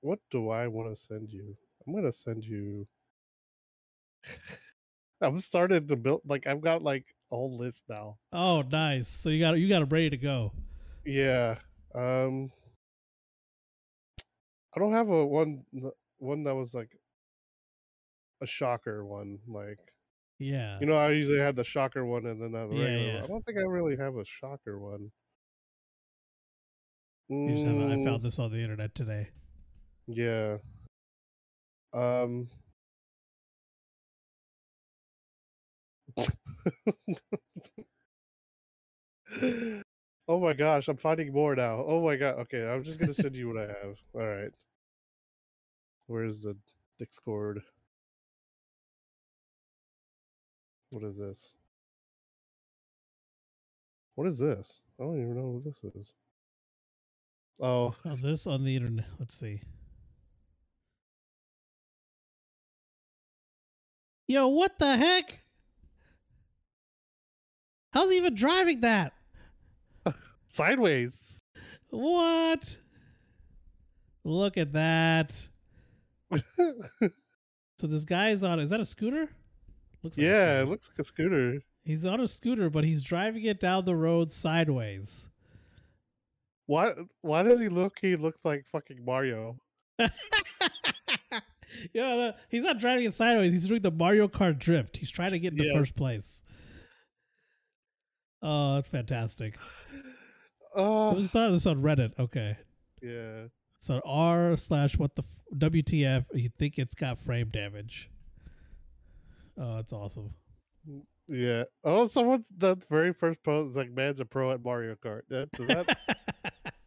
what do I want to send you? I'm gonna send you I've started to build like I've got like a whole list now. Oh, nice. So you got you got it ready to go. Yeah. Um I don't have a one one that was like a shocker one. Like Yeah. you know, I usually had the shocker one and then the Yeah, regular. yeah. one. I don't think I really have a shocker one. Have a, I Mm, found this on the internet today. Yeah. Um. oh my gosh, I'm finding more now. Oh my god. Okay, I'm just gonna send you what I have. All right. Where's the Discord? What is this? What is this? I don't even know what this is. Oh, Oh, this on the internet. Let's see. Yo, what the heck? How's he even driving that? sideways. What? Look at that. So this guy's on. Is that a scooter? Looks like yeah, it looks like a scooter. He's on a scooter, but he's driving it down the road sideways. Why? Why does he look? He looks like fucking Mario. yeah, no, he's not driving it sideways. He's doing the Mario Kart drift. He's trying to get into Yeah. first place. Oh, that's fantastic. I Oh, just saw this on Reddit. Okay. yeah. So r slash what the f- WTF? You think it's got frame damage? Oh, that's awesome. Yeah. Oh, someone's the very first post is like, "Man's a pro at Mario Kart." That, that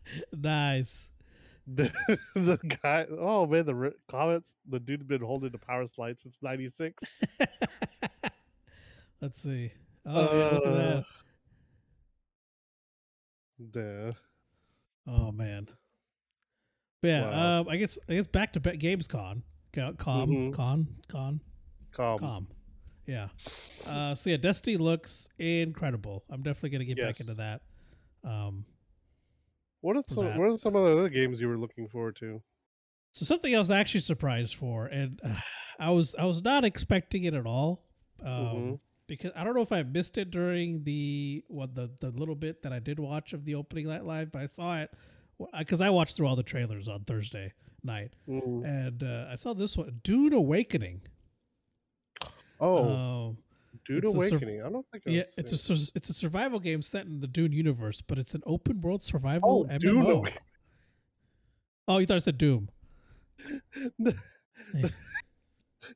nice. the, the guy? Oh man, the comments. The dude has been holding the power slide since '96. Let's see. Oh, yeah, look at that. Yeah. Oh man. But yeah, Wow. um, I guess I guess back to Gamescom. Con. Com, Mhm. con, con, Calm. com. Yeah. Uh, so yeah, Destiny looks incredible. I'm definitely gonna get back into that. Um, What are some that. what are some of the other games you were looking forward to? so something I was actually surprised for, and uh, I was I was not expecting it at all. Um, Mhm. because I don't know if I missed it during the what the the little bit that I did watch of the opening night live, but I saw it because I watched through all the trailers on Thursday night, Mm. and uh, I saw this one, Dune Awakening. Oh, Um, Dude it's a sur- Awakening. I don't think. I've yeah, it's a sur- it's a survival game set in the Dune universe, but it's an open world survival Oh, Dune MMO. Awakening. Oh, you thought I said Doom?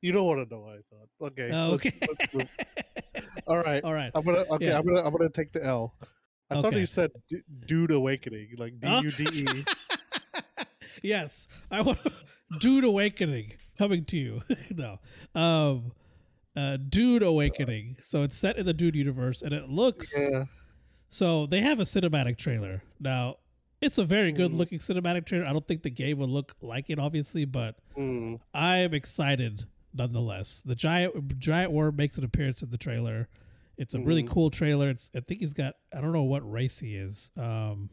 you don't want to know what I thought. Okay. Oh, let's- okay. let's move. All right. All right. I'm gonna okay. Yeah. I'm gonna I'm gonna take the L. I thought you said du- Dude Awakening, like D Oh. U D E. yes, I want Dude Awakening coming to you. no, um, uh, Dude Awakening. So it's set in the Dude universe, and it looks. Yeah. So they have a cinematic trailer now. It's a very good Mhm. looking cinematic trailer. I don't think the game will look like it, obviously, but Mm. I am excited nonetheless. The giant giant worm makes an appearance in the trailer. It's a really Mhm. cool trailer. It's I think he's got I don't know what race he is. Um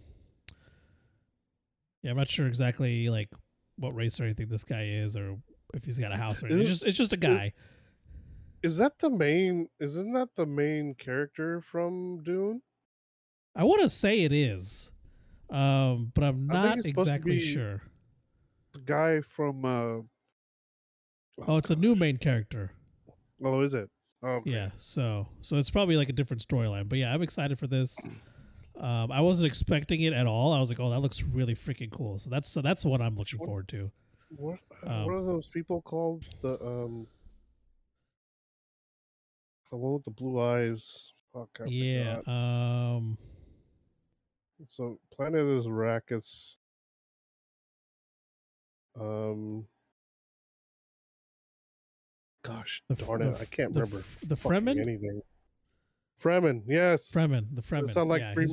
Yeah, I'm not sure exactly like what race or anything this guy is or if he's got a house or anything. It's just it's just a guy. Is that the main? Isn't that the main character from Dune? I want to say it is. Um but I'm not it's supposed to exactly sure. The guy from. uh Oh, it's a new main character. Oh, is it? Oh, okay. Yeah, so so it's probably like a different storyline. But yeah, I'm excited for this. Um, I wasn't expecting it at all. I was like, oh, that looks really freaking cool. So that's so that's what I'm looking What- forward to. What? Um, what are those people called? The um. The one with the blue eyes. Fuck. I Yeah. forgot. Um. So Planet is Arrakis. Um. Gosh The, darn the it! I can't the remember the Fremen. anything. Fremen, yes. Fremen. The They Fremen. sound like yeah, free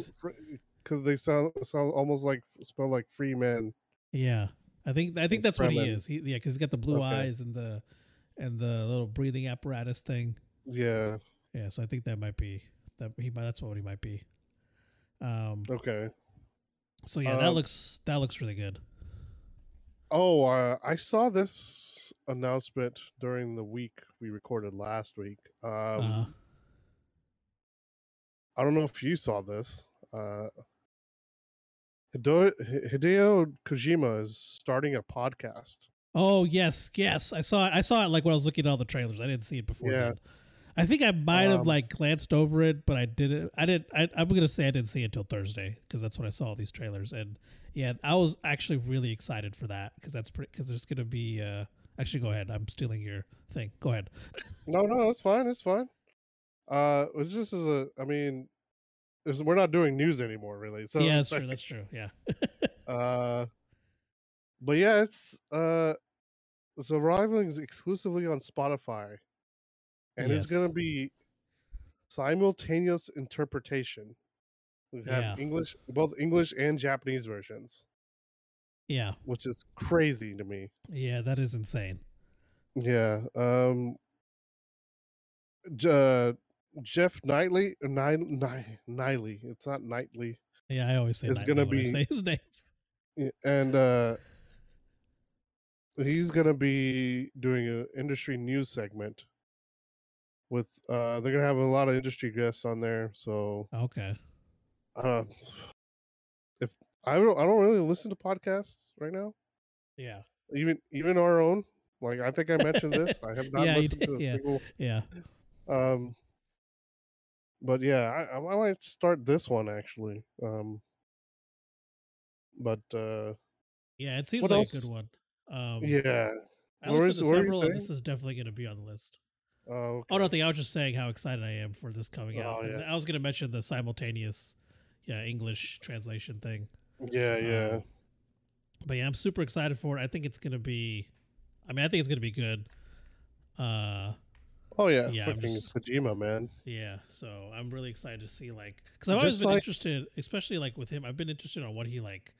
because they sound sound almost like spell like free men. yeah. I think I think that's what he is. He, yeah, because he's got the blue Okay. eyes and the and the little breathing apparatus thing. Yeah. Yeah. So I think that might be that he might, that's what he might be. Um. Okay. So yeah, that Um, looks that looks really good. Oh, uh, I saw this announcement during the week we recorded last week. Um, uh, I don't know if you saw this. Uh, Hideo, Hideo Kojima is starting a podcast. Oh yes, yes. I saw it. I saw it like when I was looking at all the trailers. I didn't see it before. Yeah. Then. I think I might have Um, like glanced over it, but I didn't. I didn't. I, I'm gonna say I didn't see it until Thursday because that's when I saw all these trailers. And yeah, I was actually really excited for that because that's pretty. Because there's gonna be. uh Actually, go ahead. I'm stealing your thing. Go ahead. No, no, it's fine. It's fine. Uh, it's just as a. I mean, it's, we're not doing news anymore, really. So yeah, that's true. That's true. Yeah. Uh, but yeah, it's uh, it's arriving exclusively on Spotify, and it's gonna be simultaneous interpretation. We have Yeah. English, both English and Japanese versions, yeah. which is crazy to me. Yeah. That is insane. Yeah. Um. J- uh, Jeff Knightley, Ni- Ni- Knightley. It's not Knightley. Yeah, I always say It's gonna be- say his name. And uh he's gonna be doing an industry news segment with uh they're gonna have a lot of industry guests on there so Okay. uh if i don't i don't really listen to podcasts right now Yeah. even even our own like i think i mentioned this i have not Yeah, listened to a yeah. single Yeah. um but yeah I, I might start this one actually um but uh Yeah. It seems like else? a good one. Um, yeah I listened to several, and this is definitely going to be on the list. Oh Oh, okay. nothing. I was just saying how excited I am for this coming out. Oh, And yeah. I was going to mention the simultaneous, yeah, English translation thing. yeah yeah Um, but yeah, I'm super excited for it. I think it's going to be. I mean, I think it's going to be good. Uh, Oh yeah, Yeah, I'm fucking just- Kojima, man. Yeah, so I'm really excited to see like because I've always Just been like- interested, especially like with him. I've been interested on what he like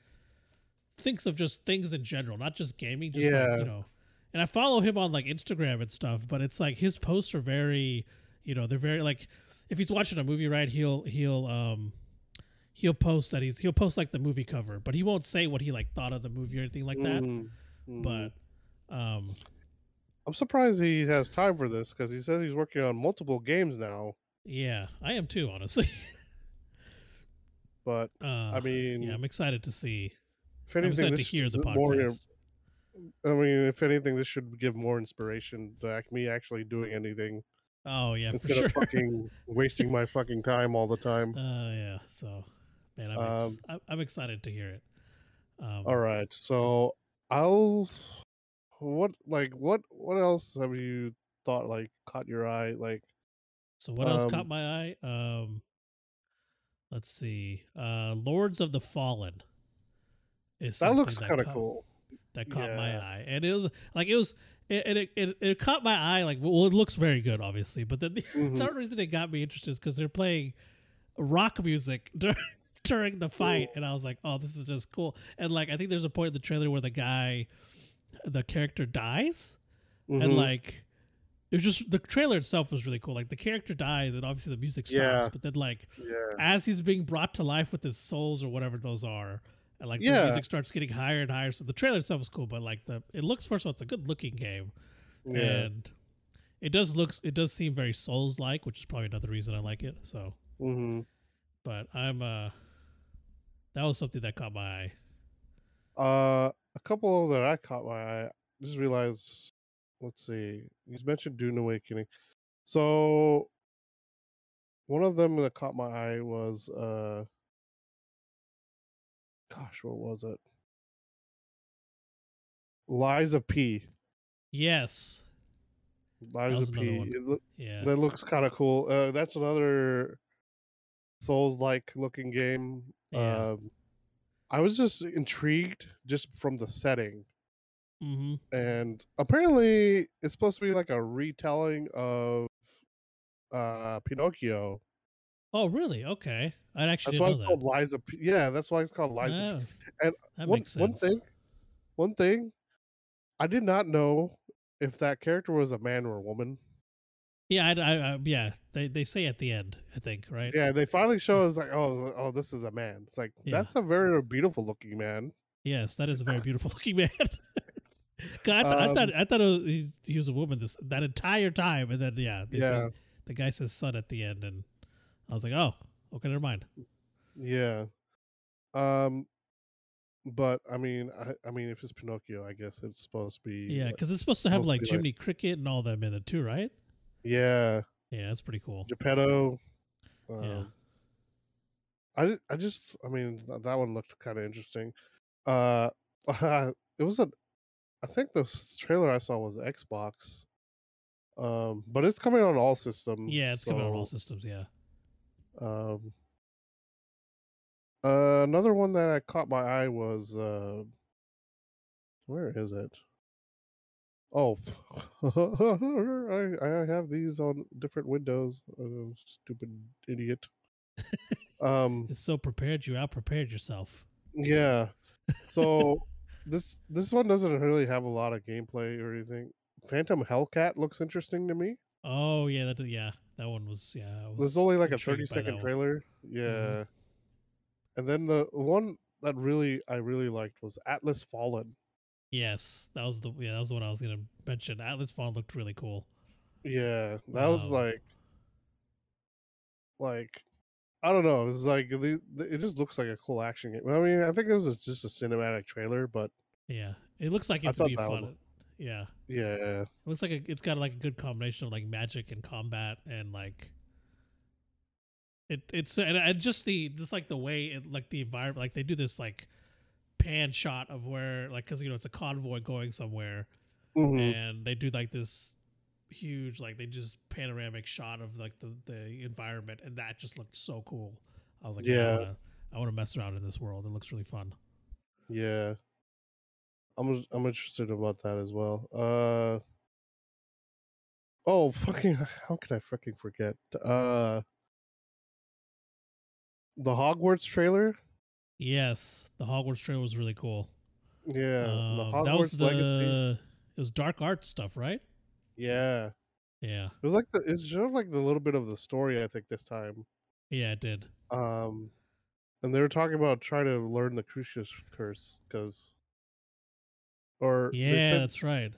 thinks of just things in general, not just gaming. Just like, Yeah. you know, and I follow him on like Instagram and stuff, but it's like his posts are very, you know, they're very like if he's watching a movie, right? He'll he'll um he'll post that he's he'll post like the movie cover, but he won't say what he like thought of the movie or anything like that. Mhm, mhm. But um I'm surprised he has time for this because he says he's working on multiple games now. yeah, I am too, honestly. But uh, I mean, yeah, I'm excited to see. if I'm anything, excited to hear the more. I mean, if anything, this should give more inspiration to me actually doing anything Oh yeah, for instead sure. of fucking wasting my fucking time all the time. Uh, yeah. So, man, I'm, Um, ex- I'm, I'm excited to hear it. Um, All right, so I'll. What like what what else have you thought like caught your eye like So what else um, caught my eye? Um, let's see. Uh, Lords of the Fallen. Is that looks kind of cool. That caught my eye, and it was like it was. It, it, it, it caught my eye like well it looks very good obviously but then the Mhm. third reason it got me interested is because they're playing rock music during, during the fight and I was like oh this is just cool and like I think there's a point in the trailer where the guy the character dies and Mhm. like it was just the trailer itself was really cool like the character dies and obviously the music stops Yeah. but then like yeah, as he's being brought to life with his souls or whatever those are and like the music starts getting higher and higher so the trailer itself is cool but like the it looks first of all it's a good looking game yeah. and it does looks it does seem very souls like which is probably another reason i like it so hmm but i'm uh that was something that caught my eye Uh, a couple of that I caught my eye. Just realized. Let's see. You mentioned Dune Awakening. So one of them that caught my eye was uh. Gosh, what was it? Lies of P. yes Lies of P. loo- yeah That looks kind of cool. Uh, that's another Souls-like looking game. Yeah. Um, I was just intrigued just from the setting, mm-hmm. and apparently it's supposed to be like a retelling of uh, Pinocchio. oh really okay i actually That's why it's called of P. Yeah, that's why it's called Liza. Oh, And that one, makes sense one thing, one thing, I did not know if that character was a man or a woman. yeah I, I, I- yeah they, they say at the end i think right Yeah, they finally show us like, oh, oh, this is a man. It's like Yeah. that's a very beautiful looking man. yes that is a very beautiful looking man I, th- I thought Um, I thought was, he, he was a woman this that entire time, and then yeah, they Yeah. say, the guy says son at the end, and I was like, oh, okay, never mind. Yeah. Um, but I mean, I, I mean, if it's Pinocchio, I guess it's supposed to be. Yeah, like- because it's supposed to have like be like- Jimmy Cricket and all them in it too, right? yeah, Yeah, that's pretty cool. Geppetto. Um, Yeah. I, I just, I mean, that one looked kind of interesting. Uh, it was a, I think the trailer I saw was Xbox. Um, but it's coming on all systems. Yeah, it's coming on all systems. Yeah. Um, uh, another one that I caught my eye was uh, where is it? Oh, I I have these on different windows. Uh, stupid idiot. um, It's so prepared. You out prepared yourself. yeah. So this this one doesn't really have a lot of gameplay or anything. Phantom Hellcat looks interesting to me. Oh yeah, that yeah, that one was yeah. I There's was only like a thirty second 30 by second that one. trailer. Yeah. And then the one that really I really liked was Atlas Fallen. Yes, that was the yeah that was the one I was gonna mention. Atlas Fallen looked really cool. Yeah, that was Um, like like I don't know. It was like the, it just looks like a cool action game. I mean, I think it was just a cinematic trailer, but Yeah, it looks like I it's thought be fun. one- Yeah, yeah, it looks like a, it's got like a good combination of like magic and combat and like it it's and, and just the just like the way it like the environment like they do this like pan shot of where like because you know it's a convoy going somewhere Mhm. and they do like this huge like they just panoramic shot of like the the environment and that just looked so cool i was like yeah i Yeah. want to i want to mess around in this world it looks really fun yeah. I'm I'm interested about that as well. Uh, Oh, fucking! How can I fucking forget? Uh, the Hogwarts trailer. Yes, the Hogwarts trailer was really cool. Yeah, the Um, Hogwarts that was the Legacy. it was dark art stuff, right? Yeah, Yeah, it was like the it showed like the little bit of the story. I think this time. yeah, it did. Um, and they were talking about trying to learn the Crucius curse because, or Yeah, said that's right.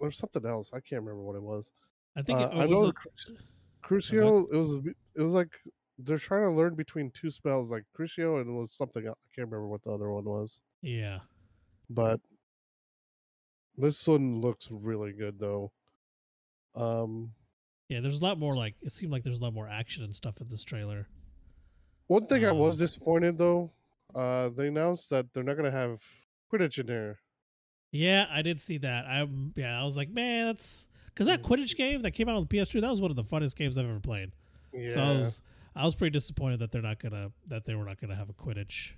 there's something else. I can't remember what it was. I think Uh, it, I it know a, Cru- Crucio. It was it was like they're trying to learn between two spells, like Crucio and it was something else. I can't remember what the other one was, yeah, but this one looks really good though. Um, yeah. There's a lot more like it seemed like there's a lot more action and stuff in this trailer. one thing I was Um, disappointed though. Uh, they announced that they're not gonna have Quidditch in there. Yeah, I did see that. I yeah, I was like, man, that's because that Quidditch game that came out on the PS3 that was one of the funnest games I've ever played. Yeah. So I was I was pretty disappointed that they're not gonna that they were not gonna have a Quidditch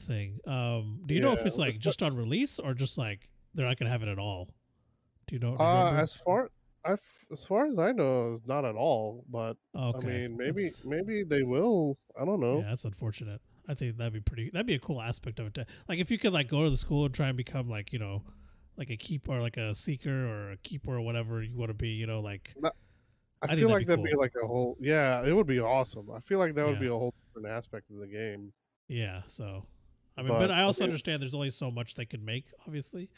thing. Um, do you know if it's like just on release or just like they're not gonna have it at all? Do you know? do you Uh, as far I as far as I know, it's not at all. But okay, I mean, maybe that's- maybe they will. I don't know. Yeah, that's unfortunate. I think that'd be pretty. That'd be a cool aspect of it. To, like if you could like go to the school and try and become like you know, like a keeper or like a seeker or a keeper or whatever you want to be. You know, like I, I feel that'd like be that'd be like a whole. Yeah, it would be awesome. I feel like that would Yeah. be a whole different aspect of the game. yeah. So I mean, but, But I I also understand there's only so much they can make, obviously.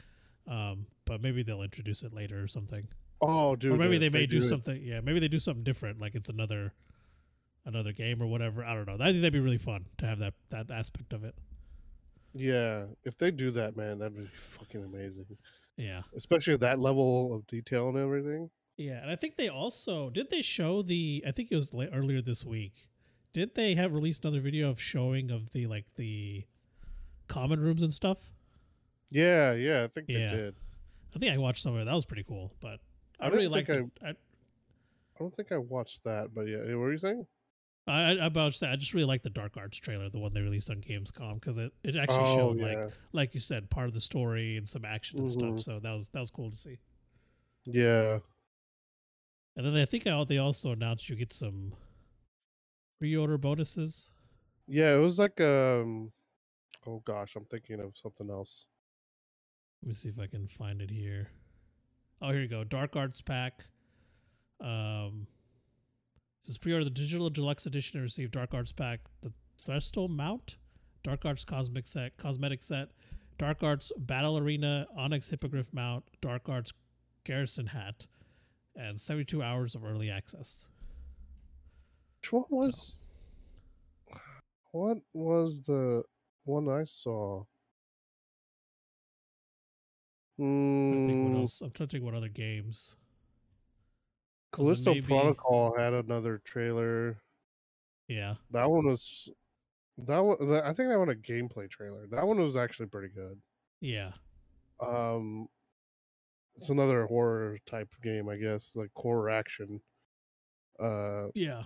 Um, but maybe they'll introduce it later or something. Oh, dude. or maybe if they may do, it- something. Yeah, maybe they do something different, like it's another another game or whatever. I don't know. I think that'd be really fun to have that that aspect of it. Yeah, if they do that, man, that'd be fucking amazing. Yeah. Especially at that level of detail and everything. Yeah, and I think they also did they show the I think it was la- earlier this week. Did they have released another video of showing of the like the common rooms and stuff? Yeah, yeah, I think Yeah. they did. I think I watched some of it. That was pretty cool, but I, I really liked it. I, I don't think I watched that, but yeah, what were you saying? I, I about to say I just really like the Dark Arts trailer, the one they released on Gamescom, because it, it actually oh, showed yeah. like like you said part of the story and some action and Mhm. stuff. So that was that was cool to see. Yeah. And then I think I, they also announced you get some pre-order bonuses. Yeah, it was like um oh gosh, I'm thinking of something else. Let me see if I can find it here. Oh, here you go. Dark Arts pack. Um, says pre-order the digital deluxe edition and receive Dark Arts pack, the Thestral mount, Dark Arts cosmic set, cosmetic set, Dark Arts battle arena Onyx hippogriff mount, Dark Arts garrison hat, and 72 hours of early access. One was what was the one I saw? I'm trying think what Mm, else. I'm trying to think what other games. Callisto maybe- Protocol had another trailer. Yeah. That one was that one. I think that one a gameplay trailer. That one was actually pretty good. Yeah. Um, it's another horror type game, I guess, like horror action. Uh, Yeah.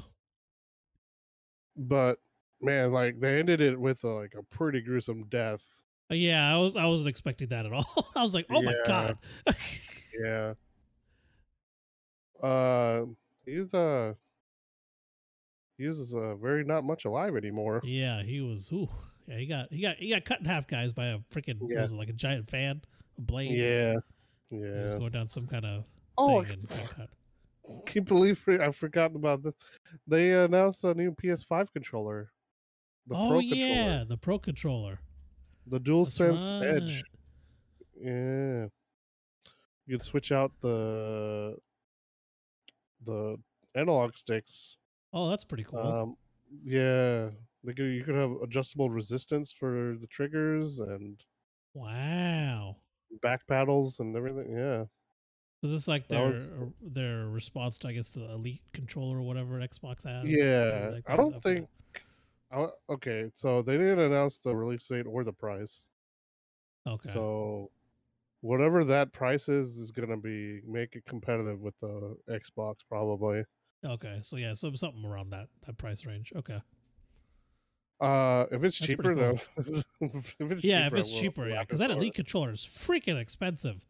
but man, like they ended it with a, like a pretty gruesome death. Uh, Yeah, I was I wasn't expecting that at all. I was like, oh my god. Yeah. Uh, he's uh, he's uh very not much alive anymore. yeah, he was. Ooh, yeah, he got he got he got cut in half, guys, by a freaking Yeah. was it like a giant fan, a blade. Yeah, yeah. he was going down some kind of Oh, thing and got cut. I can't believe I forgot about this. They announced a new PS5 controller. The oh Pro yeah, controller. the Pro controller. The DualSense That's Edge. right. Yeah. You can switch out the the analog sticks. Oh, that's pretty cool. Um yeah. They could, you could have adjustable resistance for the triggers and wow. back paddles and everything. Yeah. Is this like their was- their response to I guess the Elite controller or whatever Xbox has? Yeah. like I don't think I- okay, so they didn't announce the release date or the price. Okay. So whatever that price is is gonna be make it competitive with the Xbox probably. okay. So yeah, so something around that that price range. Okay. Uh, if it's That's cheaper pretty though, if it's yeah, cheaper, if it's we'll- cheaper, yeah, because that Elite controller is freaking expensive.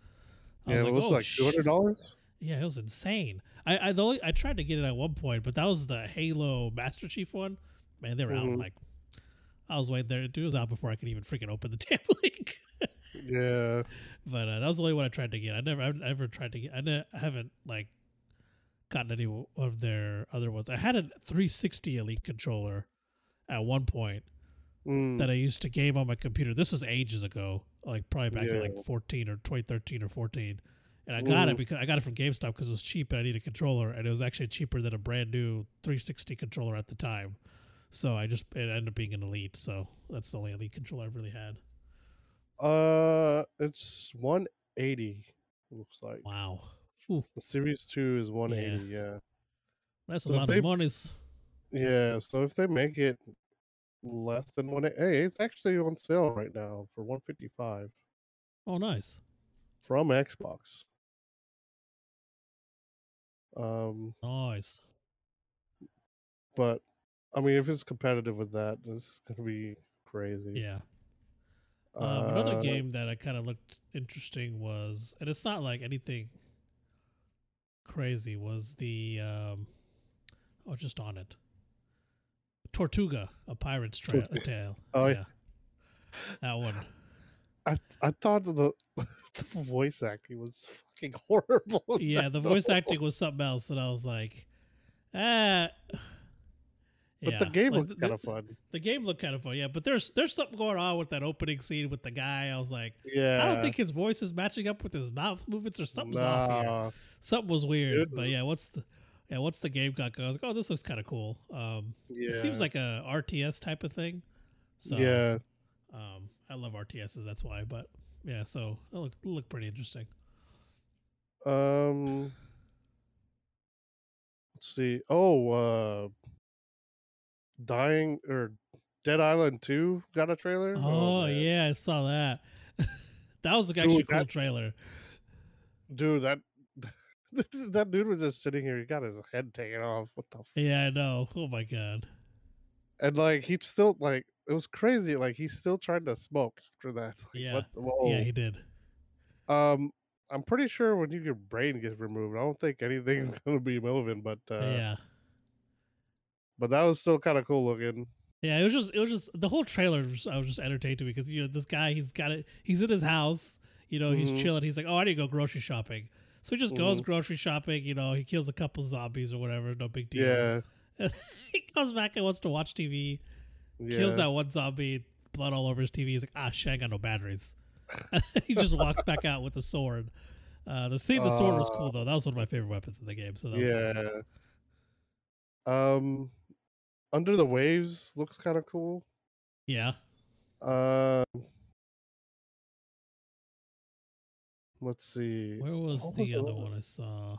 I yeah, was it was oh, like two hundred dollars. Yeah, it was insane. I I, the only, I tried to get it at one point, but that was the Halo Master Chief one. Man, they were out Mhm. like I was waiting there. It was out before I could even freaking open the damn link. Yeah. but uh, that was the only one I tried to get. I never, I've never tried to get. I, ne- I haven't like gotten any of their other ones. I had a 360 Elite controller at one point Mm. that I used to game on my computer. This was ages ago, like probably back in like 14 or 2013 or 14. And I got it Mhm. because I got it from GameStop because it was cheap and I needed a controller, and it was actually cheaper than a brand new 360 controller at the time. So I just it ended up being an Elite. So that's the only Elite controller I've really had. Uh, it's 180. Looks like Wow, Ooh, the Series Two is 180. Yeah. that's So a lot they- of monies. Yeah. So if they make it less than one, hey, it's actually on sale right now for 155 Oh, nice. from Xbox. Um, Nice. but I mean, if it's competitive with that, it's gonna be crazy. Yeah. Um, another Uh, game that I kind of looked interesting was, and it's not like anything crazy, was the um, oh, just on it, Tortuga, a pirate's tra- Tortuga. tale. Oh, yeah. that one. I I thought the, the voice acting was fucking horrible. Yeah, the voice acting was something else, and I was like, ah. But the game like, looked kind of fun. The game looked kind of fun, yeah. But there's there's something going on with that opening scene with the guy. I was like, Yeah. I don't think his voice is matching up with his mouth movements or something's off here. Something was weird. It's- But yeah, what's the yeah, what's the game got going? I was like, oh, this looks kind of cool. Um, Yeah. it seems like a RTS type of thing. So yeah. um, I love RTSs. That's why. But yeah, so it look looked pretty interesting. Um. Let's see. Oh, uh, dying or Dead Island Two got a trailer. Oh, man. yeah, I saw that. that was actually a Dude, cool that- trailer. dude, that that dude was just sitting here. He got his head taken off. What the? F- Yeah, I know. Oh my god. and like he still like it was crazy. Like he still tried to smoke after that. Like, Yeah. What. Yeah, he did. Um, I'm pretty sure when you, your brain gets removed, I don't think anything's gonna be moving. But uh, yeah. But that was still kind of cool looking. Yeah, it was just it was just the whole trailer. Was, I was just entertained to because you know this guy he's got it. He's in his house. You know he's Mhm. chilling. He's like, oh, I need to go grocery shopping. So he just goes Mhm. grocery shopping. You know he kills a couple zombies or whatever. No big deal. Yeah, he comes back and wants to watch TV. yeah. Kills that one zombie. Blood all over his TV. He's like, ah, shit, I got no batteries. he just walks back out with a sword. Uh, the scene, the sword was cool Uh, though. That was one of my favorite weapons in the game. So that was yeah. awesome. Um, Under the Waves looks kind of cool. yeah. Um, let's see. Where was What the the other other- one I saw?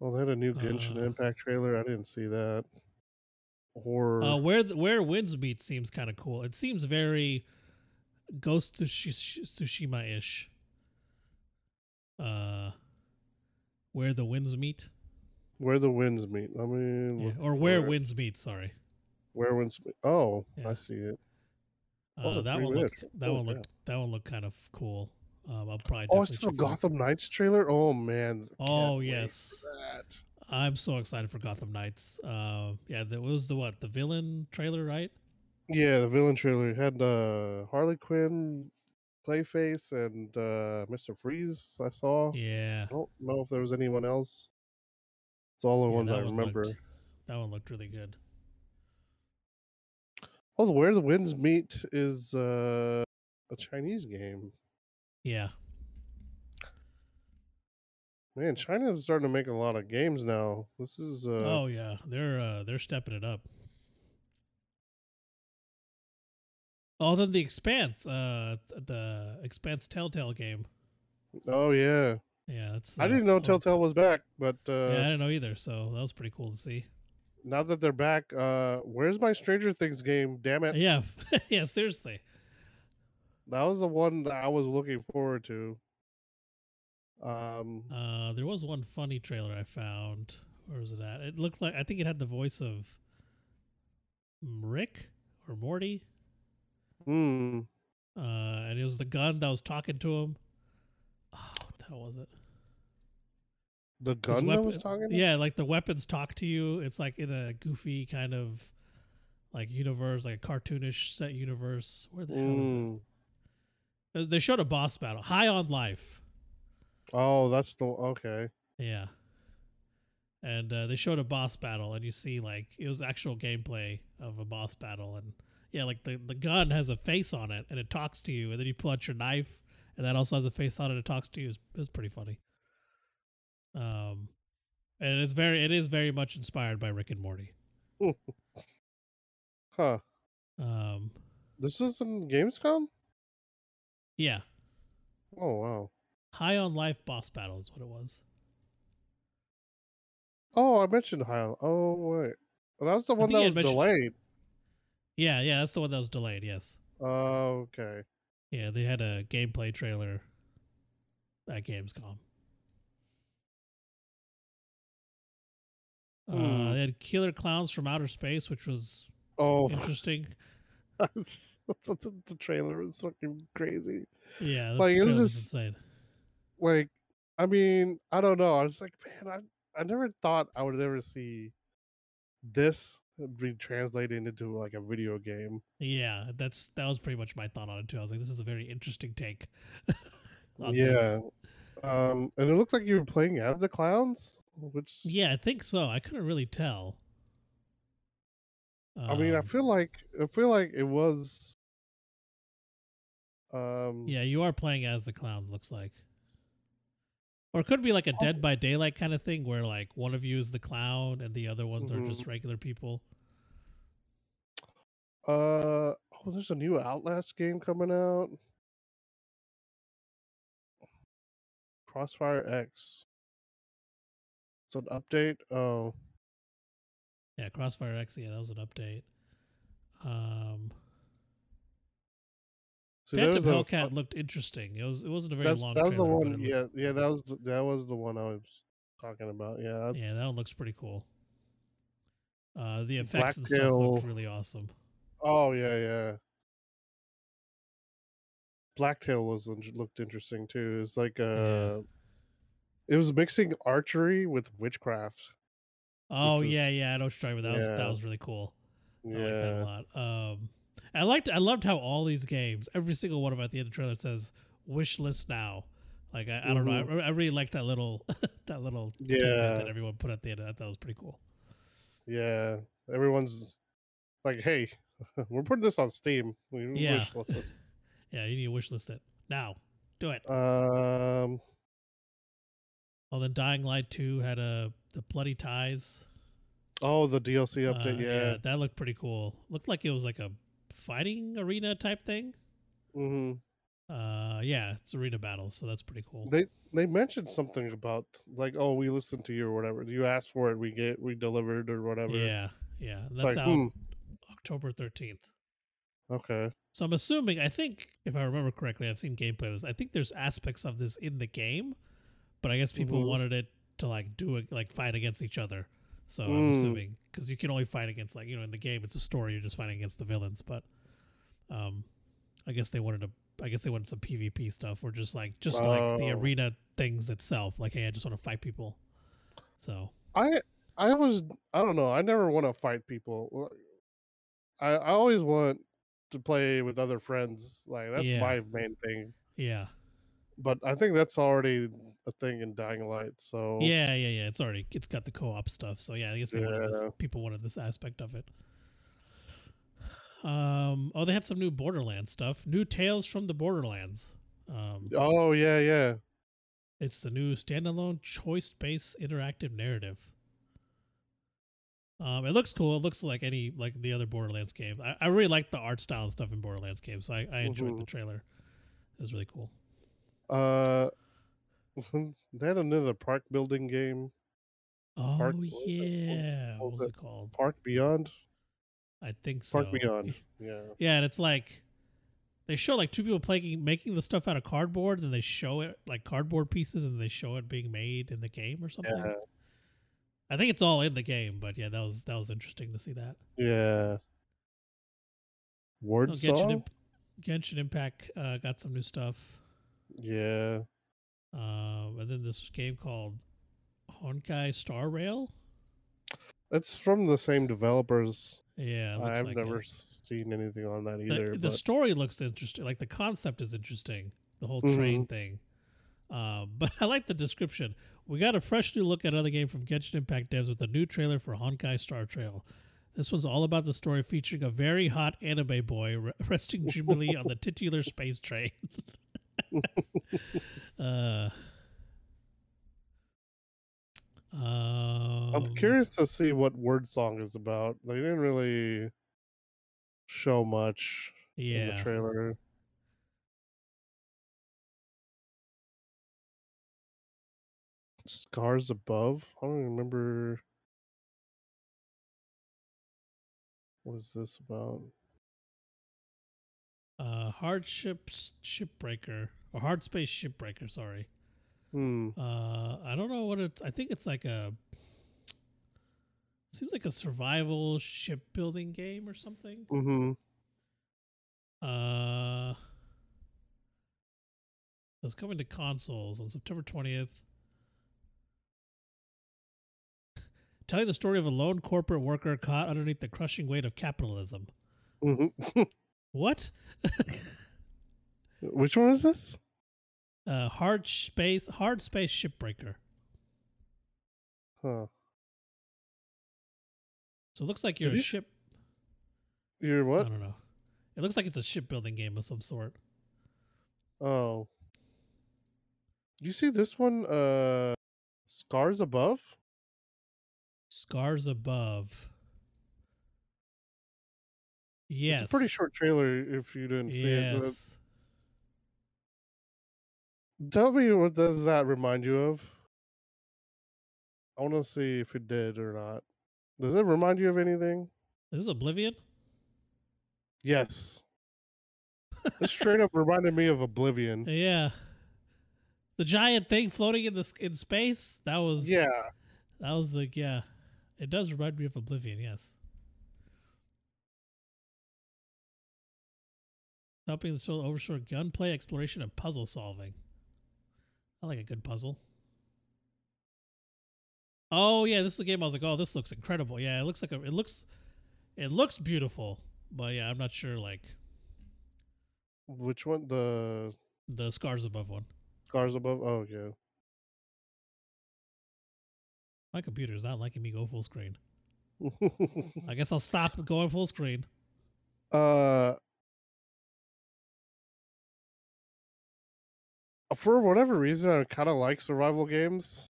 Well, they had a new Genshin Uh, Impact trailer. I didn't see that. Or Uh, where the, where winds meet seems kind of cool. It seems very Ghost Tsushima ish. Uh, where the winds meet, where the winds meet. Let me yeah. or where it. winds meet. Sorry, Where winds meet. Oh, Yeah. I see it. uh, that one minutes. looked that Oh, one yeah. that one looked kind of cool. Um, I'll probably. Oh, I the out. Gotham Knights trailer. Oh man. Oh yes. I'm so excited for Gotham Knights. Uh, yeah, that was the what the villain trailer, right? Yeah, the villain trailer had uh, Harley Quinn, Clayface, and uh, Mister Freeze. I saw. Yeah, I don't know if there was anyone else. It's all the Yeah, ones I remember. looked- that one looked really good. Also, Where the Winds Meet is uh, a Chinese game. Yeah, Man, China is starting to make a lot of games now. This is uh, oh yeah, they're uh, they're stepping it up. Oh, then the Expanse, uh, the Expanse Telltale game. oh yeah. Yeah, that's. I uh, didn't know Telltale was back, but uh, Yeah, I didn't know either. So that was pretty cool to see. now that they're back, uh, where's my Stranger Things game? Damn it! Yeah, yeah. Seriously. That was the one that I was looking forward to. Um, Uh, there was one funny trailer I found. Where was it at? It looked like I think it had the voice of Rick or Morty. hmm. Uh, and it was the gun that was talking to him. Oh, what the hell was it? The gun that was talking. Yeah, like the weapons talk to you. It's like in a goofy kind of like universe, like a cartoonish set universe. Where the hell is Mm. it? Uh, They showed a boss battle, High on Life. Oh, that's the okay. Yeah. And uh, they showed a boss battle, and you see like it was actual gameplay of a boss battle, and yeah, like the the gun has a face on it, and it talks to you, and then you pull out your knife, and that also has a face on it, and it talks to you. It's, it's pretty funny. Um, and it's very it is very much inspired by Rick and Morty. Huh. Um, This was in Gamescom. yeah, Oh wow. High on Life boss battle is what it was. Oh, I mentioned High. Oh wait, well, that was the one that was mentioned- delayed. Yeah, yeah, that's the one that was delayed. Yes. Oh, okay. Yeah, they had a gameplay trailer at Gamescom. Uh, Hmm. they had Killer Clowns from Outer Space, which was Oh, interesting. the, trailer was fucking crazy. Yeah, Like, it was just- insane. Like, I mean, I don't know. I was like, man, I I never thought I would ever see this be translated into like a video game. Yeah, that's that was pretty much my thought on it too. I was like, this is a very interesting take. yeah. this. Um, and it looked like you were playing as the clowns, which Yeah, I think so. I couldn't really tell. I mean, I Um, feel like I feel like it was. Um, Yeah, you are playing as the clowns. Looks like, or it could be like a Oh. Dead by Daylight kind of thing, where like one of you is the clown and the other ones are just Mhm. regular people. Uh oh, there's a new Outlast game coming out. Crossfire X. It's an update. Oh, Yeah, Crossfire X. Yeah, that was an update. Um, there Phantom was a- Hellcat looked interesting. It was. It wasn't a very long. that was the trailer, but one. Yeah, looked- yeah, that was the, that was the one I was talking about. Yeah, yeah, that one looks pretty cool. Uh, the effects and stuff Blacktail- looked really awesome. Oh yeah, yeah. Blacktail was looked interesting too. It's like uh, it was mixing archery with witchcraft. Oh yeah, yeah. I know what you're talking about. That was that was really cool. I like that a lot. Um, I liked I loved how all these games, every single one of them at the end of the trailer says "wish list now." Like I, I don't know, I, I really like that little that little Yeah. that everyone put at the end. I thought that was pretty cool. yeah. Everyone's like, "Hey, we're putting this on Steam." We wish Yeah. list this." Yeah, you need to wish list it now. Do it. Um. Oh, then Dying Light Two had a the bloody ties. Oh, the DLC Uh, update. yeah. that looked pretty cool. Looked like it was like a fighting arena type thing. Mm-hmm. Uh, yeah, it's arena battles, so that's pretty cool. They they mentioned something about like, "Oh, we listened to you or whatever. You asked for it, we get we delivered or whatever." yeah, yeah, It's that's like, out hmm. October thirteenth. Okay. So I'm assuming, I think, if I remember correctly, I've seen gameplay of this. I think there's aspects of this in the game, but I guess people Mhm. wanted it to like do it, like fight against each other. So I'm Mm. assuming because you can only fight against like you know in the game it's a story you're just fighting against the villains, but um, I guess they wanted to. I guess they wanted some PvP stuff or just like just like the Oh. arena things itself. Like, hey, I just want to fight people. So I I was I don't know. I never want to fight people. I I always want to play with other friends. Like that's Yeah. my main thing. yeah, But I think that's already a thing in Dying Light. So yeah, yeah, yeah. It's already it's got the co-op stuff. So yeah, I guess they wanted this, people wanted this aspect of it. Um. Oh, they had some new Borderlands stuff. New Tales from the Borderlands. Um, Oh yeah, yeah. it's the new standalone choice-based interactive narrative. Um, it looks cool. It looks like any like the other Borderlands game. I, I really like the art style and stuff in Borderlands games. So I, I enjoyed the Mhm. trailer. It was really cool. Uh, they had another park building game, Oh Park- what was? What- yeah, what was was it? it called? Park Beyond. I think so. Park Beyond. Yeah. Yeah, and it's like they show like two people playing making the stuff out of cardboard, then they show it like cardboard pieces, and they show it being made in the game or something. Yeah. I think it's all in the game, but yeah, that was that was interesting to see that. Yeah. Word Oh, Genshin. Imp- Genshin Impact uh, got some new stuff, Yeah. um, and then this game called Honkai Star Rail. It's from the same developers. Yeah, I've like never it. seen anything on that either. the but story looks interesting. Like the concept is interesting. The whole train Mm-hmm. thing. Um, but I like the description. We got a fresh new look at another game from Genshin Impact devs with a new trailer for Honkai Star Trail. This one's all about the story featuring a very hot anime boy re- resting dreamily on the titular space train. Uh, um, I'm curious to see what Wo Long is about. They didn't really show much in the trailer. Scars above. I don't remember. What is this about? Uh, hardship shipbreaker or hard space shipbreaker. Sorry. Hmm. Uh, I don't know what it's. I think it's like a. Seems like a survival shipbuilding game or something. Mm-hmm. Uh, it's coming to consoles on September twentieth. Telling the story of a lone corporate worker caught underneath the crushing weight of capitalism. Mm-hmm. What? Which one is this? uh, hard space, hard space shipbreaker. Huh. So it looks like you're Did a you ship. You're what? I don't know. It looks like it's a shipbuilding game of some sort. Oh. You see this one? Uh, Scars above. Scars above. Yes. It's a pretty short trailer. If you didn't see it, Yes. Tell me what does that remind you of? I want to see if it did or not. Does it remind you of anything? Is this Oblivion? Yes. This straight up reminded me of Oblivion. Yeah. The giant thing floating in the in space. That was Yeah. That was the yeah. It does remind me of Oblivion. Yes. Helping the soul overshore gunplay, exploration, and puzzle solving. I like a good puzzle. Oh yeah, this is a game I was like, oh, this looks incredible. Yeah, it looks like a, it looks, it looks beautiful. But yeah, I'm not sure like Which one? The the scars above one. Scars above? Oh, yeah. My computer is not liking me go full screen. I guess I'll stop going full screen. uh, for whatever reason, I kind of like survival games.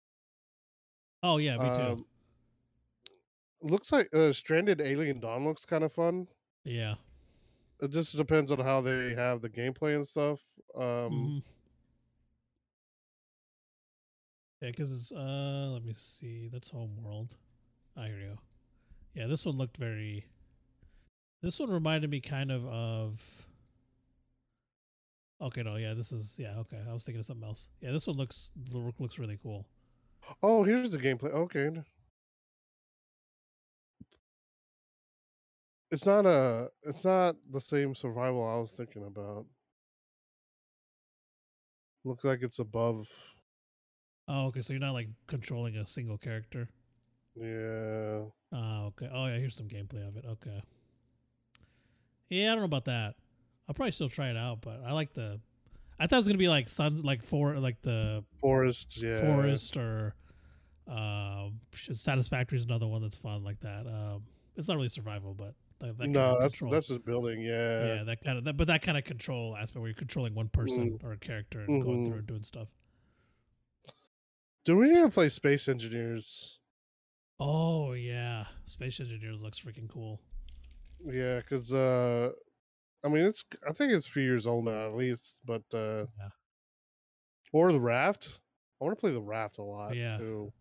Oh yeah, me too. Um, looks like uh, Stranded Alien Dawn looks kind of fun. yeah. It just depends on how they have the gameplay and stuff. Um, Mhm. Yeah, because it's uh, let me see. That's Homeworld. Ah, here we go. Yeah, this one looked very. This one reminded me kind of of. Okay, no, yeah, this is yeah. Okay, I was thinking of something else. Yeah, this one looks lo- looks really cool. Oh, here's the gameplay. Okay. It's not a. It's not the same survival I was thinking about. Looks like it's above. Oh, okay, so you're not like controlling a single character. Yeah. Oh, okay. Oh, yeah, here's some gameplay of it. Okay. Yeah, I don't know about that. I'll probably still try it out, but I like the. I thought it was gonna be like suns, like for like the Forest. Yeah. forest or um satisfactory is another one that's fun like that um it's not really survival but that, that kind no, of that's control, that's just building. Yeah. yeah that kind of that, but that kind of control aspect where you're controlling one person or a character and going through Mhm. and doing stuff Do we need to play Space Engineers? oh yeah space engineers looks freaking cool Yeah, because uh, I mean, it's I think it's a few years old now at least, but uh, Yeah. or the Raft. I want to play the Raft a lot Yeah. too.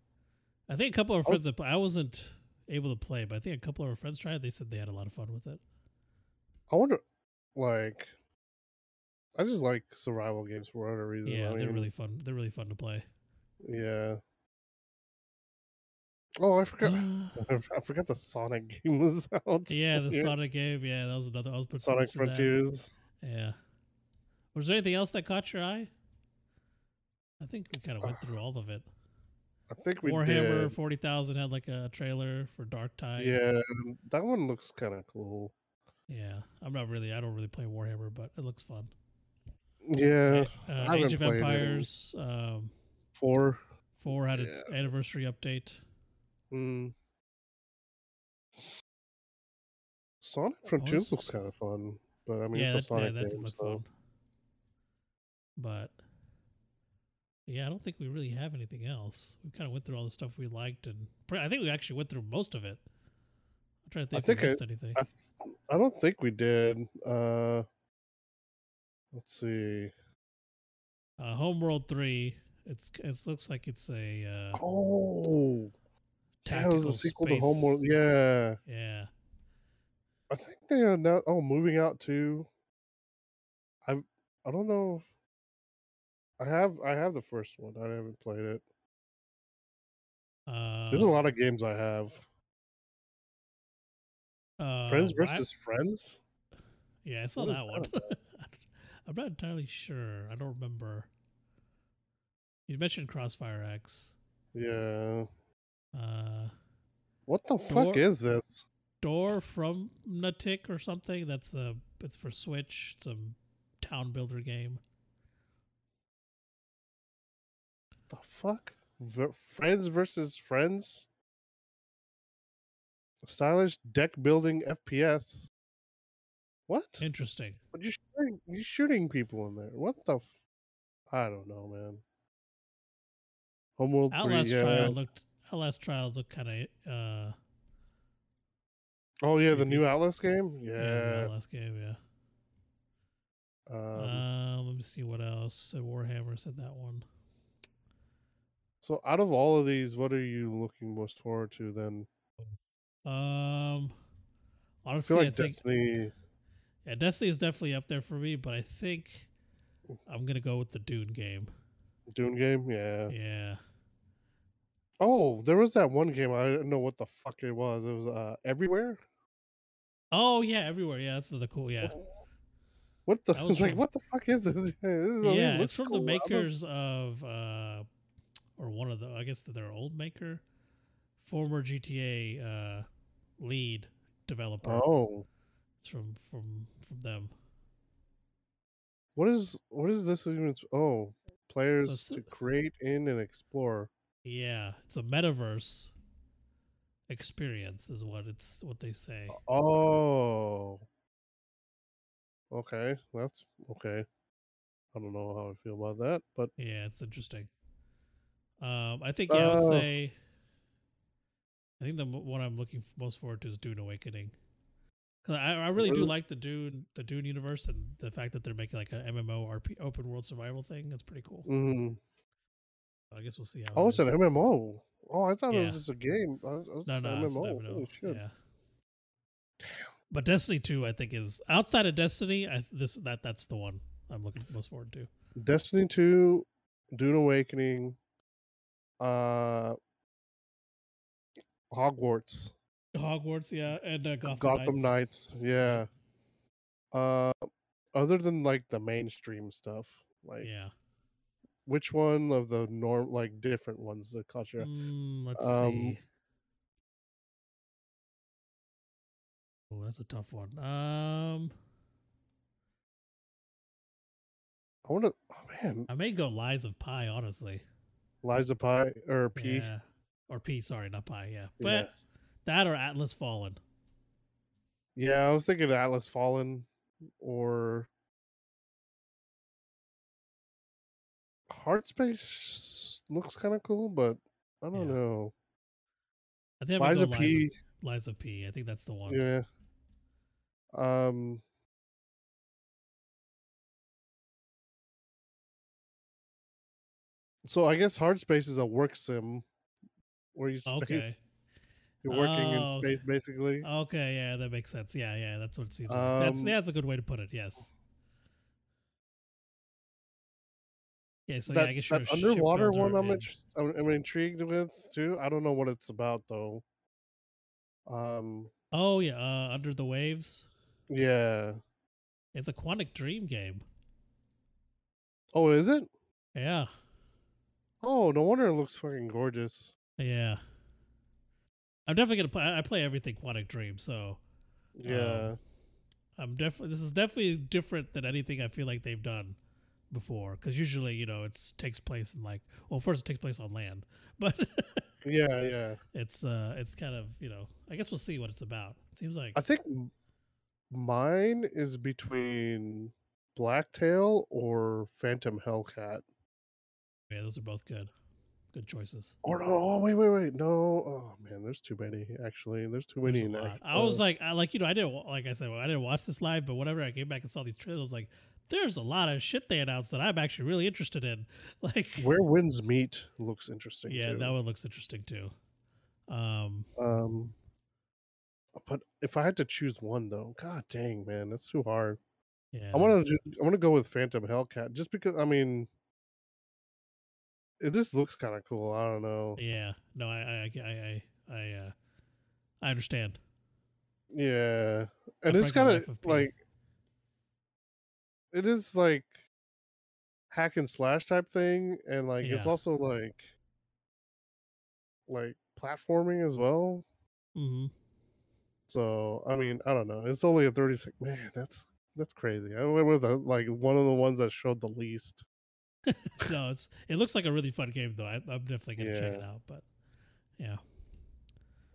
i think a couple of our I was- friends i wasn't able to play but i think a couple of our friends tried they said they had a lot of fun with it I wonder, like, I just like survival games for whatever reason. yeah I they're really fun they're really fun to play yeah. Oh, I forgot. I forgot the Sonic game was out. yeah the sonic game yeah that was another i was Sonic in that. Frontiers. Yeah. Was there anything else that caught your eye? I think we kind of went through all of it. I think we Warhammer did. forty thousand had like a trailer for Dark Tide. Yeah, that one looks kind of cool. Yeah, I'm not really. I don't really play Warhammer, but it looks fun. Yeah, Uh, Age of. Empires um, four. four had its anniversary update. Mm. Sonic Frontiers looks kind of fun, but I mean yeah, it's a that, yeah, Sonic that did game, look so fun. But yeah, I don't think we really have anything else. We kind of went through all the stuff we liked, and I think we actually went through most of it. I'm trying to think, think if we I- missed anything. I, I don't think we did. Uh, let's see. Uh, Homeworld three. It's it looks like it's a uh, Oh, that tactical was a sequel space. to Homeworld. Yeah, Yeah, I think they are now. Oh, moving out too. I I don't know. I have I have the first one. I haven't played it. uh, There's a lot of games I have. uh, Friends versus Friends. Yeah, I saw that one. I'm not entirely sure. I don't remember. You mentioned Crossfire X. Yeah. Uh, What the fuck is this? Door from Natik or something. That's a. It's for Switch. It's a town builder game. The fuck? V- friends versus Friends. Stylish deck building FPS. What? Interesting. But you shooting, you shooting people in there. What the? F- I don't know, man. Homeworld Outlast three. Yeah. Trial looked. Outlast Trials look kind of. Uh, oh yeah, the new Outlast game. yeah. Yeah. Outlast game. Yeah. Um, Um, let me see what else. Said Warhammer. Said that one. so out of all of these, what are you looking most forward to then? Um, I honestly, feel I like think Destiny. yeah, Destiny is definitely up there for me, but I think I'm gonna go with the Dune game. Dune game. Yeah. Yeah. Oh, there was that one game. I didn't know what the fuck it was. It was uh everywhere. Oh yeah, everywhere. Yeah, that's the cool. Yeah, What the? It's like what the fuck is this? This is- yeah. It's from cool. the makers of, uh, or one of the. I guess their old maker, former GTA uh, lead developer. Oh, It's from from from them. what is what is this even? Oh, players it's- to create in and explore. Yeah, it's a metaverse experience, is what it's what they say. Oh, okay, that's okay. I don't know how I feel about that, but Yeah, it's interesting. Um, I think yeah, I would Uh, say. I think the one I'm looking most forward to is Dune Awakening. 'Cause I, I really do like the Dune the Dune universe and the fact that they're making like an MMO RP open world survival thing. That's pretty cool. mhm. I guess we'll see how. oh, it it's an. MMO. Oh, I thought it was just a game. I was, I was No, no, it's an MMO. MMO. Holy shit. Yeah. But Destiny 2, I think, is outside of Destiny. I this that that's the one I'm looking most forward to. Destiny 2, Dune Awakening, uh Hogwarts, Hogwarts, yeah, and uh, Gotham, Gotham Knights. Knights, yeah. Uh other than like the mainstream stuff, like Yeah. Which one of the norm like different ones the culture? Mm, let's Um, see. Oh, that's a tough one. Um, I wanna oh man, I may go Lies of Pi, honestly. Lies of Pie or P. Yeah. Or P, sorry, not Pi. Yeah, but Yeah. that or Atlas Fallen. Yeah, I was thinking Atlas Fallen or Heart Space looks kind of cool, but I don't Yeah. know. I think I'm Liza go Lies P. Lies P. I think that's the one. Yeah. Um. So I guess hard space is a work sim, where you space. Okay. You're working in Oh, space, basically. Okay, yeah, that makes sense. Yeah, yeah, that's what it seems like. That's Um, yeah, that's a good way to put it. Yes. Yeah, so that yeah, I guess that you're a sh- underwater one, I'm, int- I'm I'm intrigued with too. I don't know what it's about though. Um. Oh yeah, uh, Under the Waves. Yeah. It's a Quantic Dream game. Oh, is it? Yeah. Oh, no wonder it looks fucking gorgeous. Yeah. I'm definitely gonna play. I play everything Quantic Dream, so Yeah. Um, I'm definitely. This is definitely different than anything I feel like they've done before. Because usually, you know, it's takes place in like. Well, first it takes place on land, but yeah, yeah. it's uh, it's kind of you know. I guess we'll see what it's about. It seems like I think mine is between Blacktail or Phantom Hellcat. yeah, those are both good, good choices. Or no, oh wait, wait, wait. No, oh man, there's too many. Actually, there's too There's many. lot. I was uh, like, I like you know, I didn't like I said, well, I didn't watch this live, but whenever I came back and saw these trailers, like, there's a lot of shit they announced that I'm actually really interested in. Like, Where Winds Meet looks interesting. yeah, too. that one looks interesting too. Um, Um, but if I had to choose one though, god dang man, that's too hard. yeah, I want to. I want to go with Phantom Hellcat just because. I mean, it just looks kind of cool. I don't know. Yeah, no, I, I, I, I, I, uh, I understand. Yeah, and it's kind of like it is like hack and slash type thing, and like it's also like like platforming as well. Mm-hmm. So I mean, I don't know. It's only a thirty sec. Man, that's that's crazy. I went with a, like one of the ones that showed the least. no, it's it looks like a really fun game though. I, I'm definitely gonna check it out. But yeah,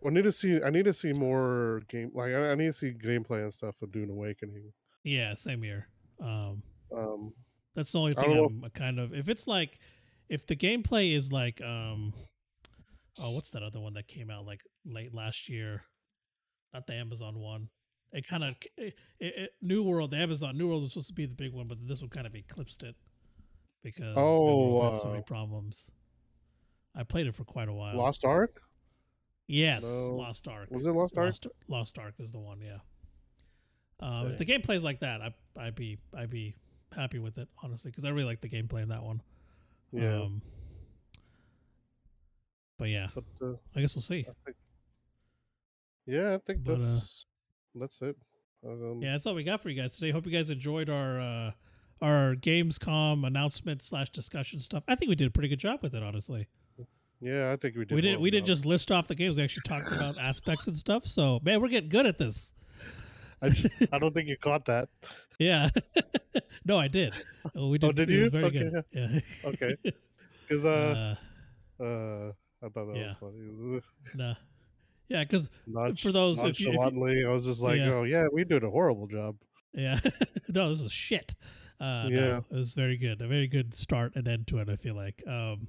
I need to see. I need to see more game. Like I, I need to see gameplay and stuff of Dune Awakening. yeah, same here. Um, Um, that's the only thing I'm a kind of. If it's like, if the gameplay is like, um, oh, what's that other one that came out like late last year? Not the Amazon one. It kind of it, it, New World, the Amazon New World was supposed to be the big one, but this one kind of eclipsed it because Oh, had so many uh, problems. I played it for quite a while. Lost Ark. Yes, No. Lost Ark. Was it Lost Ark? Lost, Lost Ark is the one. Yeah. Um, If the gameplay is like that, I, I'd be I'd be happy with it honestly because I really like the gameplay in that one. Yeah, Um, but yeah, but uh, I guess we'll see. I think. Yeah, I think But, uh, that's that's it. Um, Yeah, that's all we got for you guys today. Hope you guys enjoyed our uh, our Gamescom announcement slash discussion stuff. I think we did a pretty good job with it, honestly. yeah, I think we did. we didn't we didn't just list off the games. We actually talked about aspects and stuff. So man, we're getting good at this. I, I don't think you caught that. Yeah. no, I did. Oh, we did. Oh, did you? very Okay. good. Yeah. Okay. Because uh, uh, uh, I thought that yeah. was funny. nah. Yeah, because for those if you, if you I was just like, Yeah. "Oh yeah, we did a horrible job." yeah, no, this is shit. Uh, Yeah. no, it was very good. A very good start and end to it. I feel like. Um,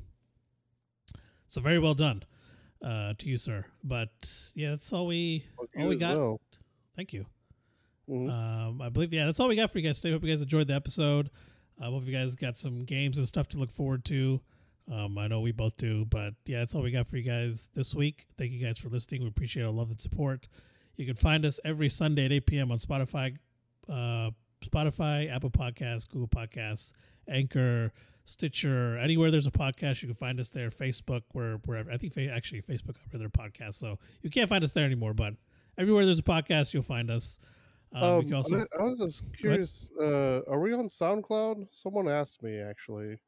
so very well done, uh, to you, sir. But yeah, that's all we. Fuck All we got- well. Thank you. Mhm. Um, I believe yeah, that's all we got for you guys today. Hope you guys enjoyed the episode. I hope you guys got some games and stuff to look forward to. Um, I know we both do, but yeah, that's all we got for you guys this week. Thank you guys for listening. We appreciate our love and support. You can find us every Sunday at 8 p.m. on Spotify, uh, Spotify, Apple Podcasts, Google Podcasts, Anchor, Stitcher, anywhere there's a podcast, you can find us there. Facebook, where wherever I think actually Facebook of their podcast, so you can't find us there anymore. But everywhere there's a podcast, you'll find us. Um, Um, also I, I was just curious. Uh, are we on SoundCloud? Someone asked me actually.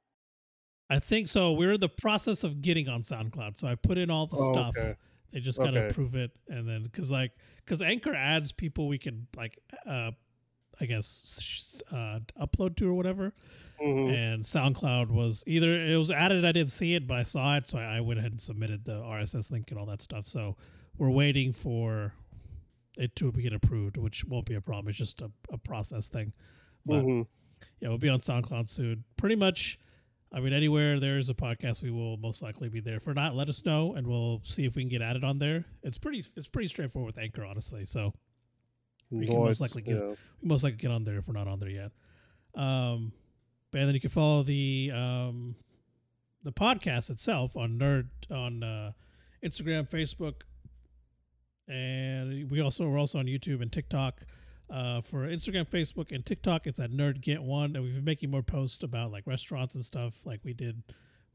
I think so. We're in the process of getting on SoundCloud. So I put in all the Oh, stuff. okay. They just gotta Okay. approve it, and then because like because Anchor adds people we can like uh I guess uh upload to or whatever. Mhm. And SoundCloud was either it was added, I didn't see it, but I saw it, so I, I went ahead and submitted the RSS link and all that stuff. So we're waiting for it to be get approved, which won't be a problem. It's just a, a process thing. But Mhm. yeah, we'll be on SoundCloud soon. Pretty much, I mean, anywhere there's a podcast, we will most likely be there. If we're not, let us know, and we'll see if we can get added on there. It's pretty, it's pretty straightforward with Anchor, honestly. So we can most likely get- yeah. we most likely get on there if we're not on there yet. Um, but then you can follow the um, the podcast itself on Nerd on uh, Instagram, Facebook, and we also we're also on YouTube and TikTok. Uh, for Instagram, Facebook, and TikTok, it's at Nerd Get One, and we've been making more posts about like restaurants and stuff, like we did.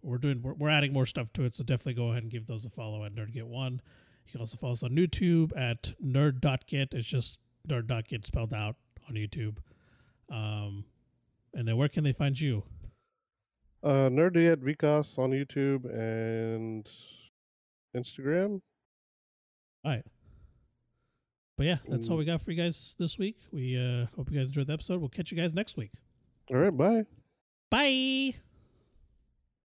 We're doing, we're, we're adding more stuff to it, so definitely go ahead and give those a follow at Nerd Get One. You can also follow us on YouTube at Nerd.get. It's just Nerd.get spelled out on YouTube. Um, and then where can they find you? Uh, Nerdy at Vicos on YouTube and Instagram. All right. But yeah, that's all we got for you guys this week. We uh, hope you guys enjoyed the episode. We'll catch you guys next week. All right, bye. Bye.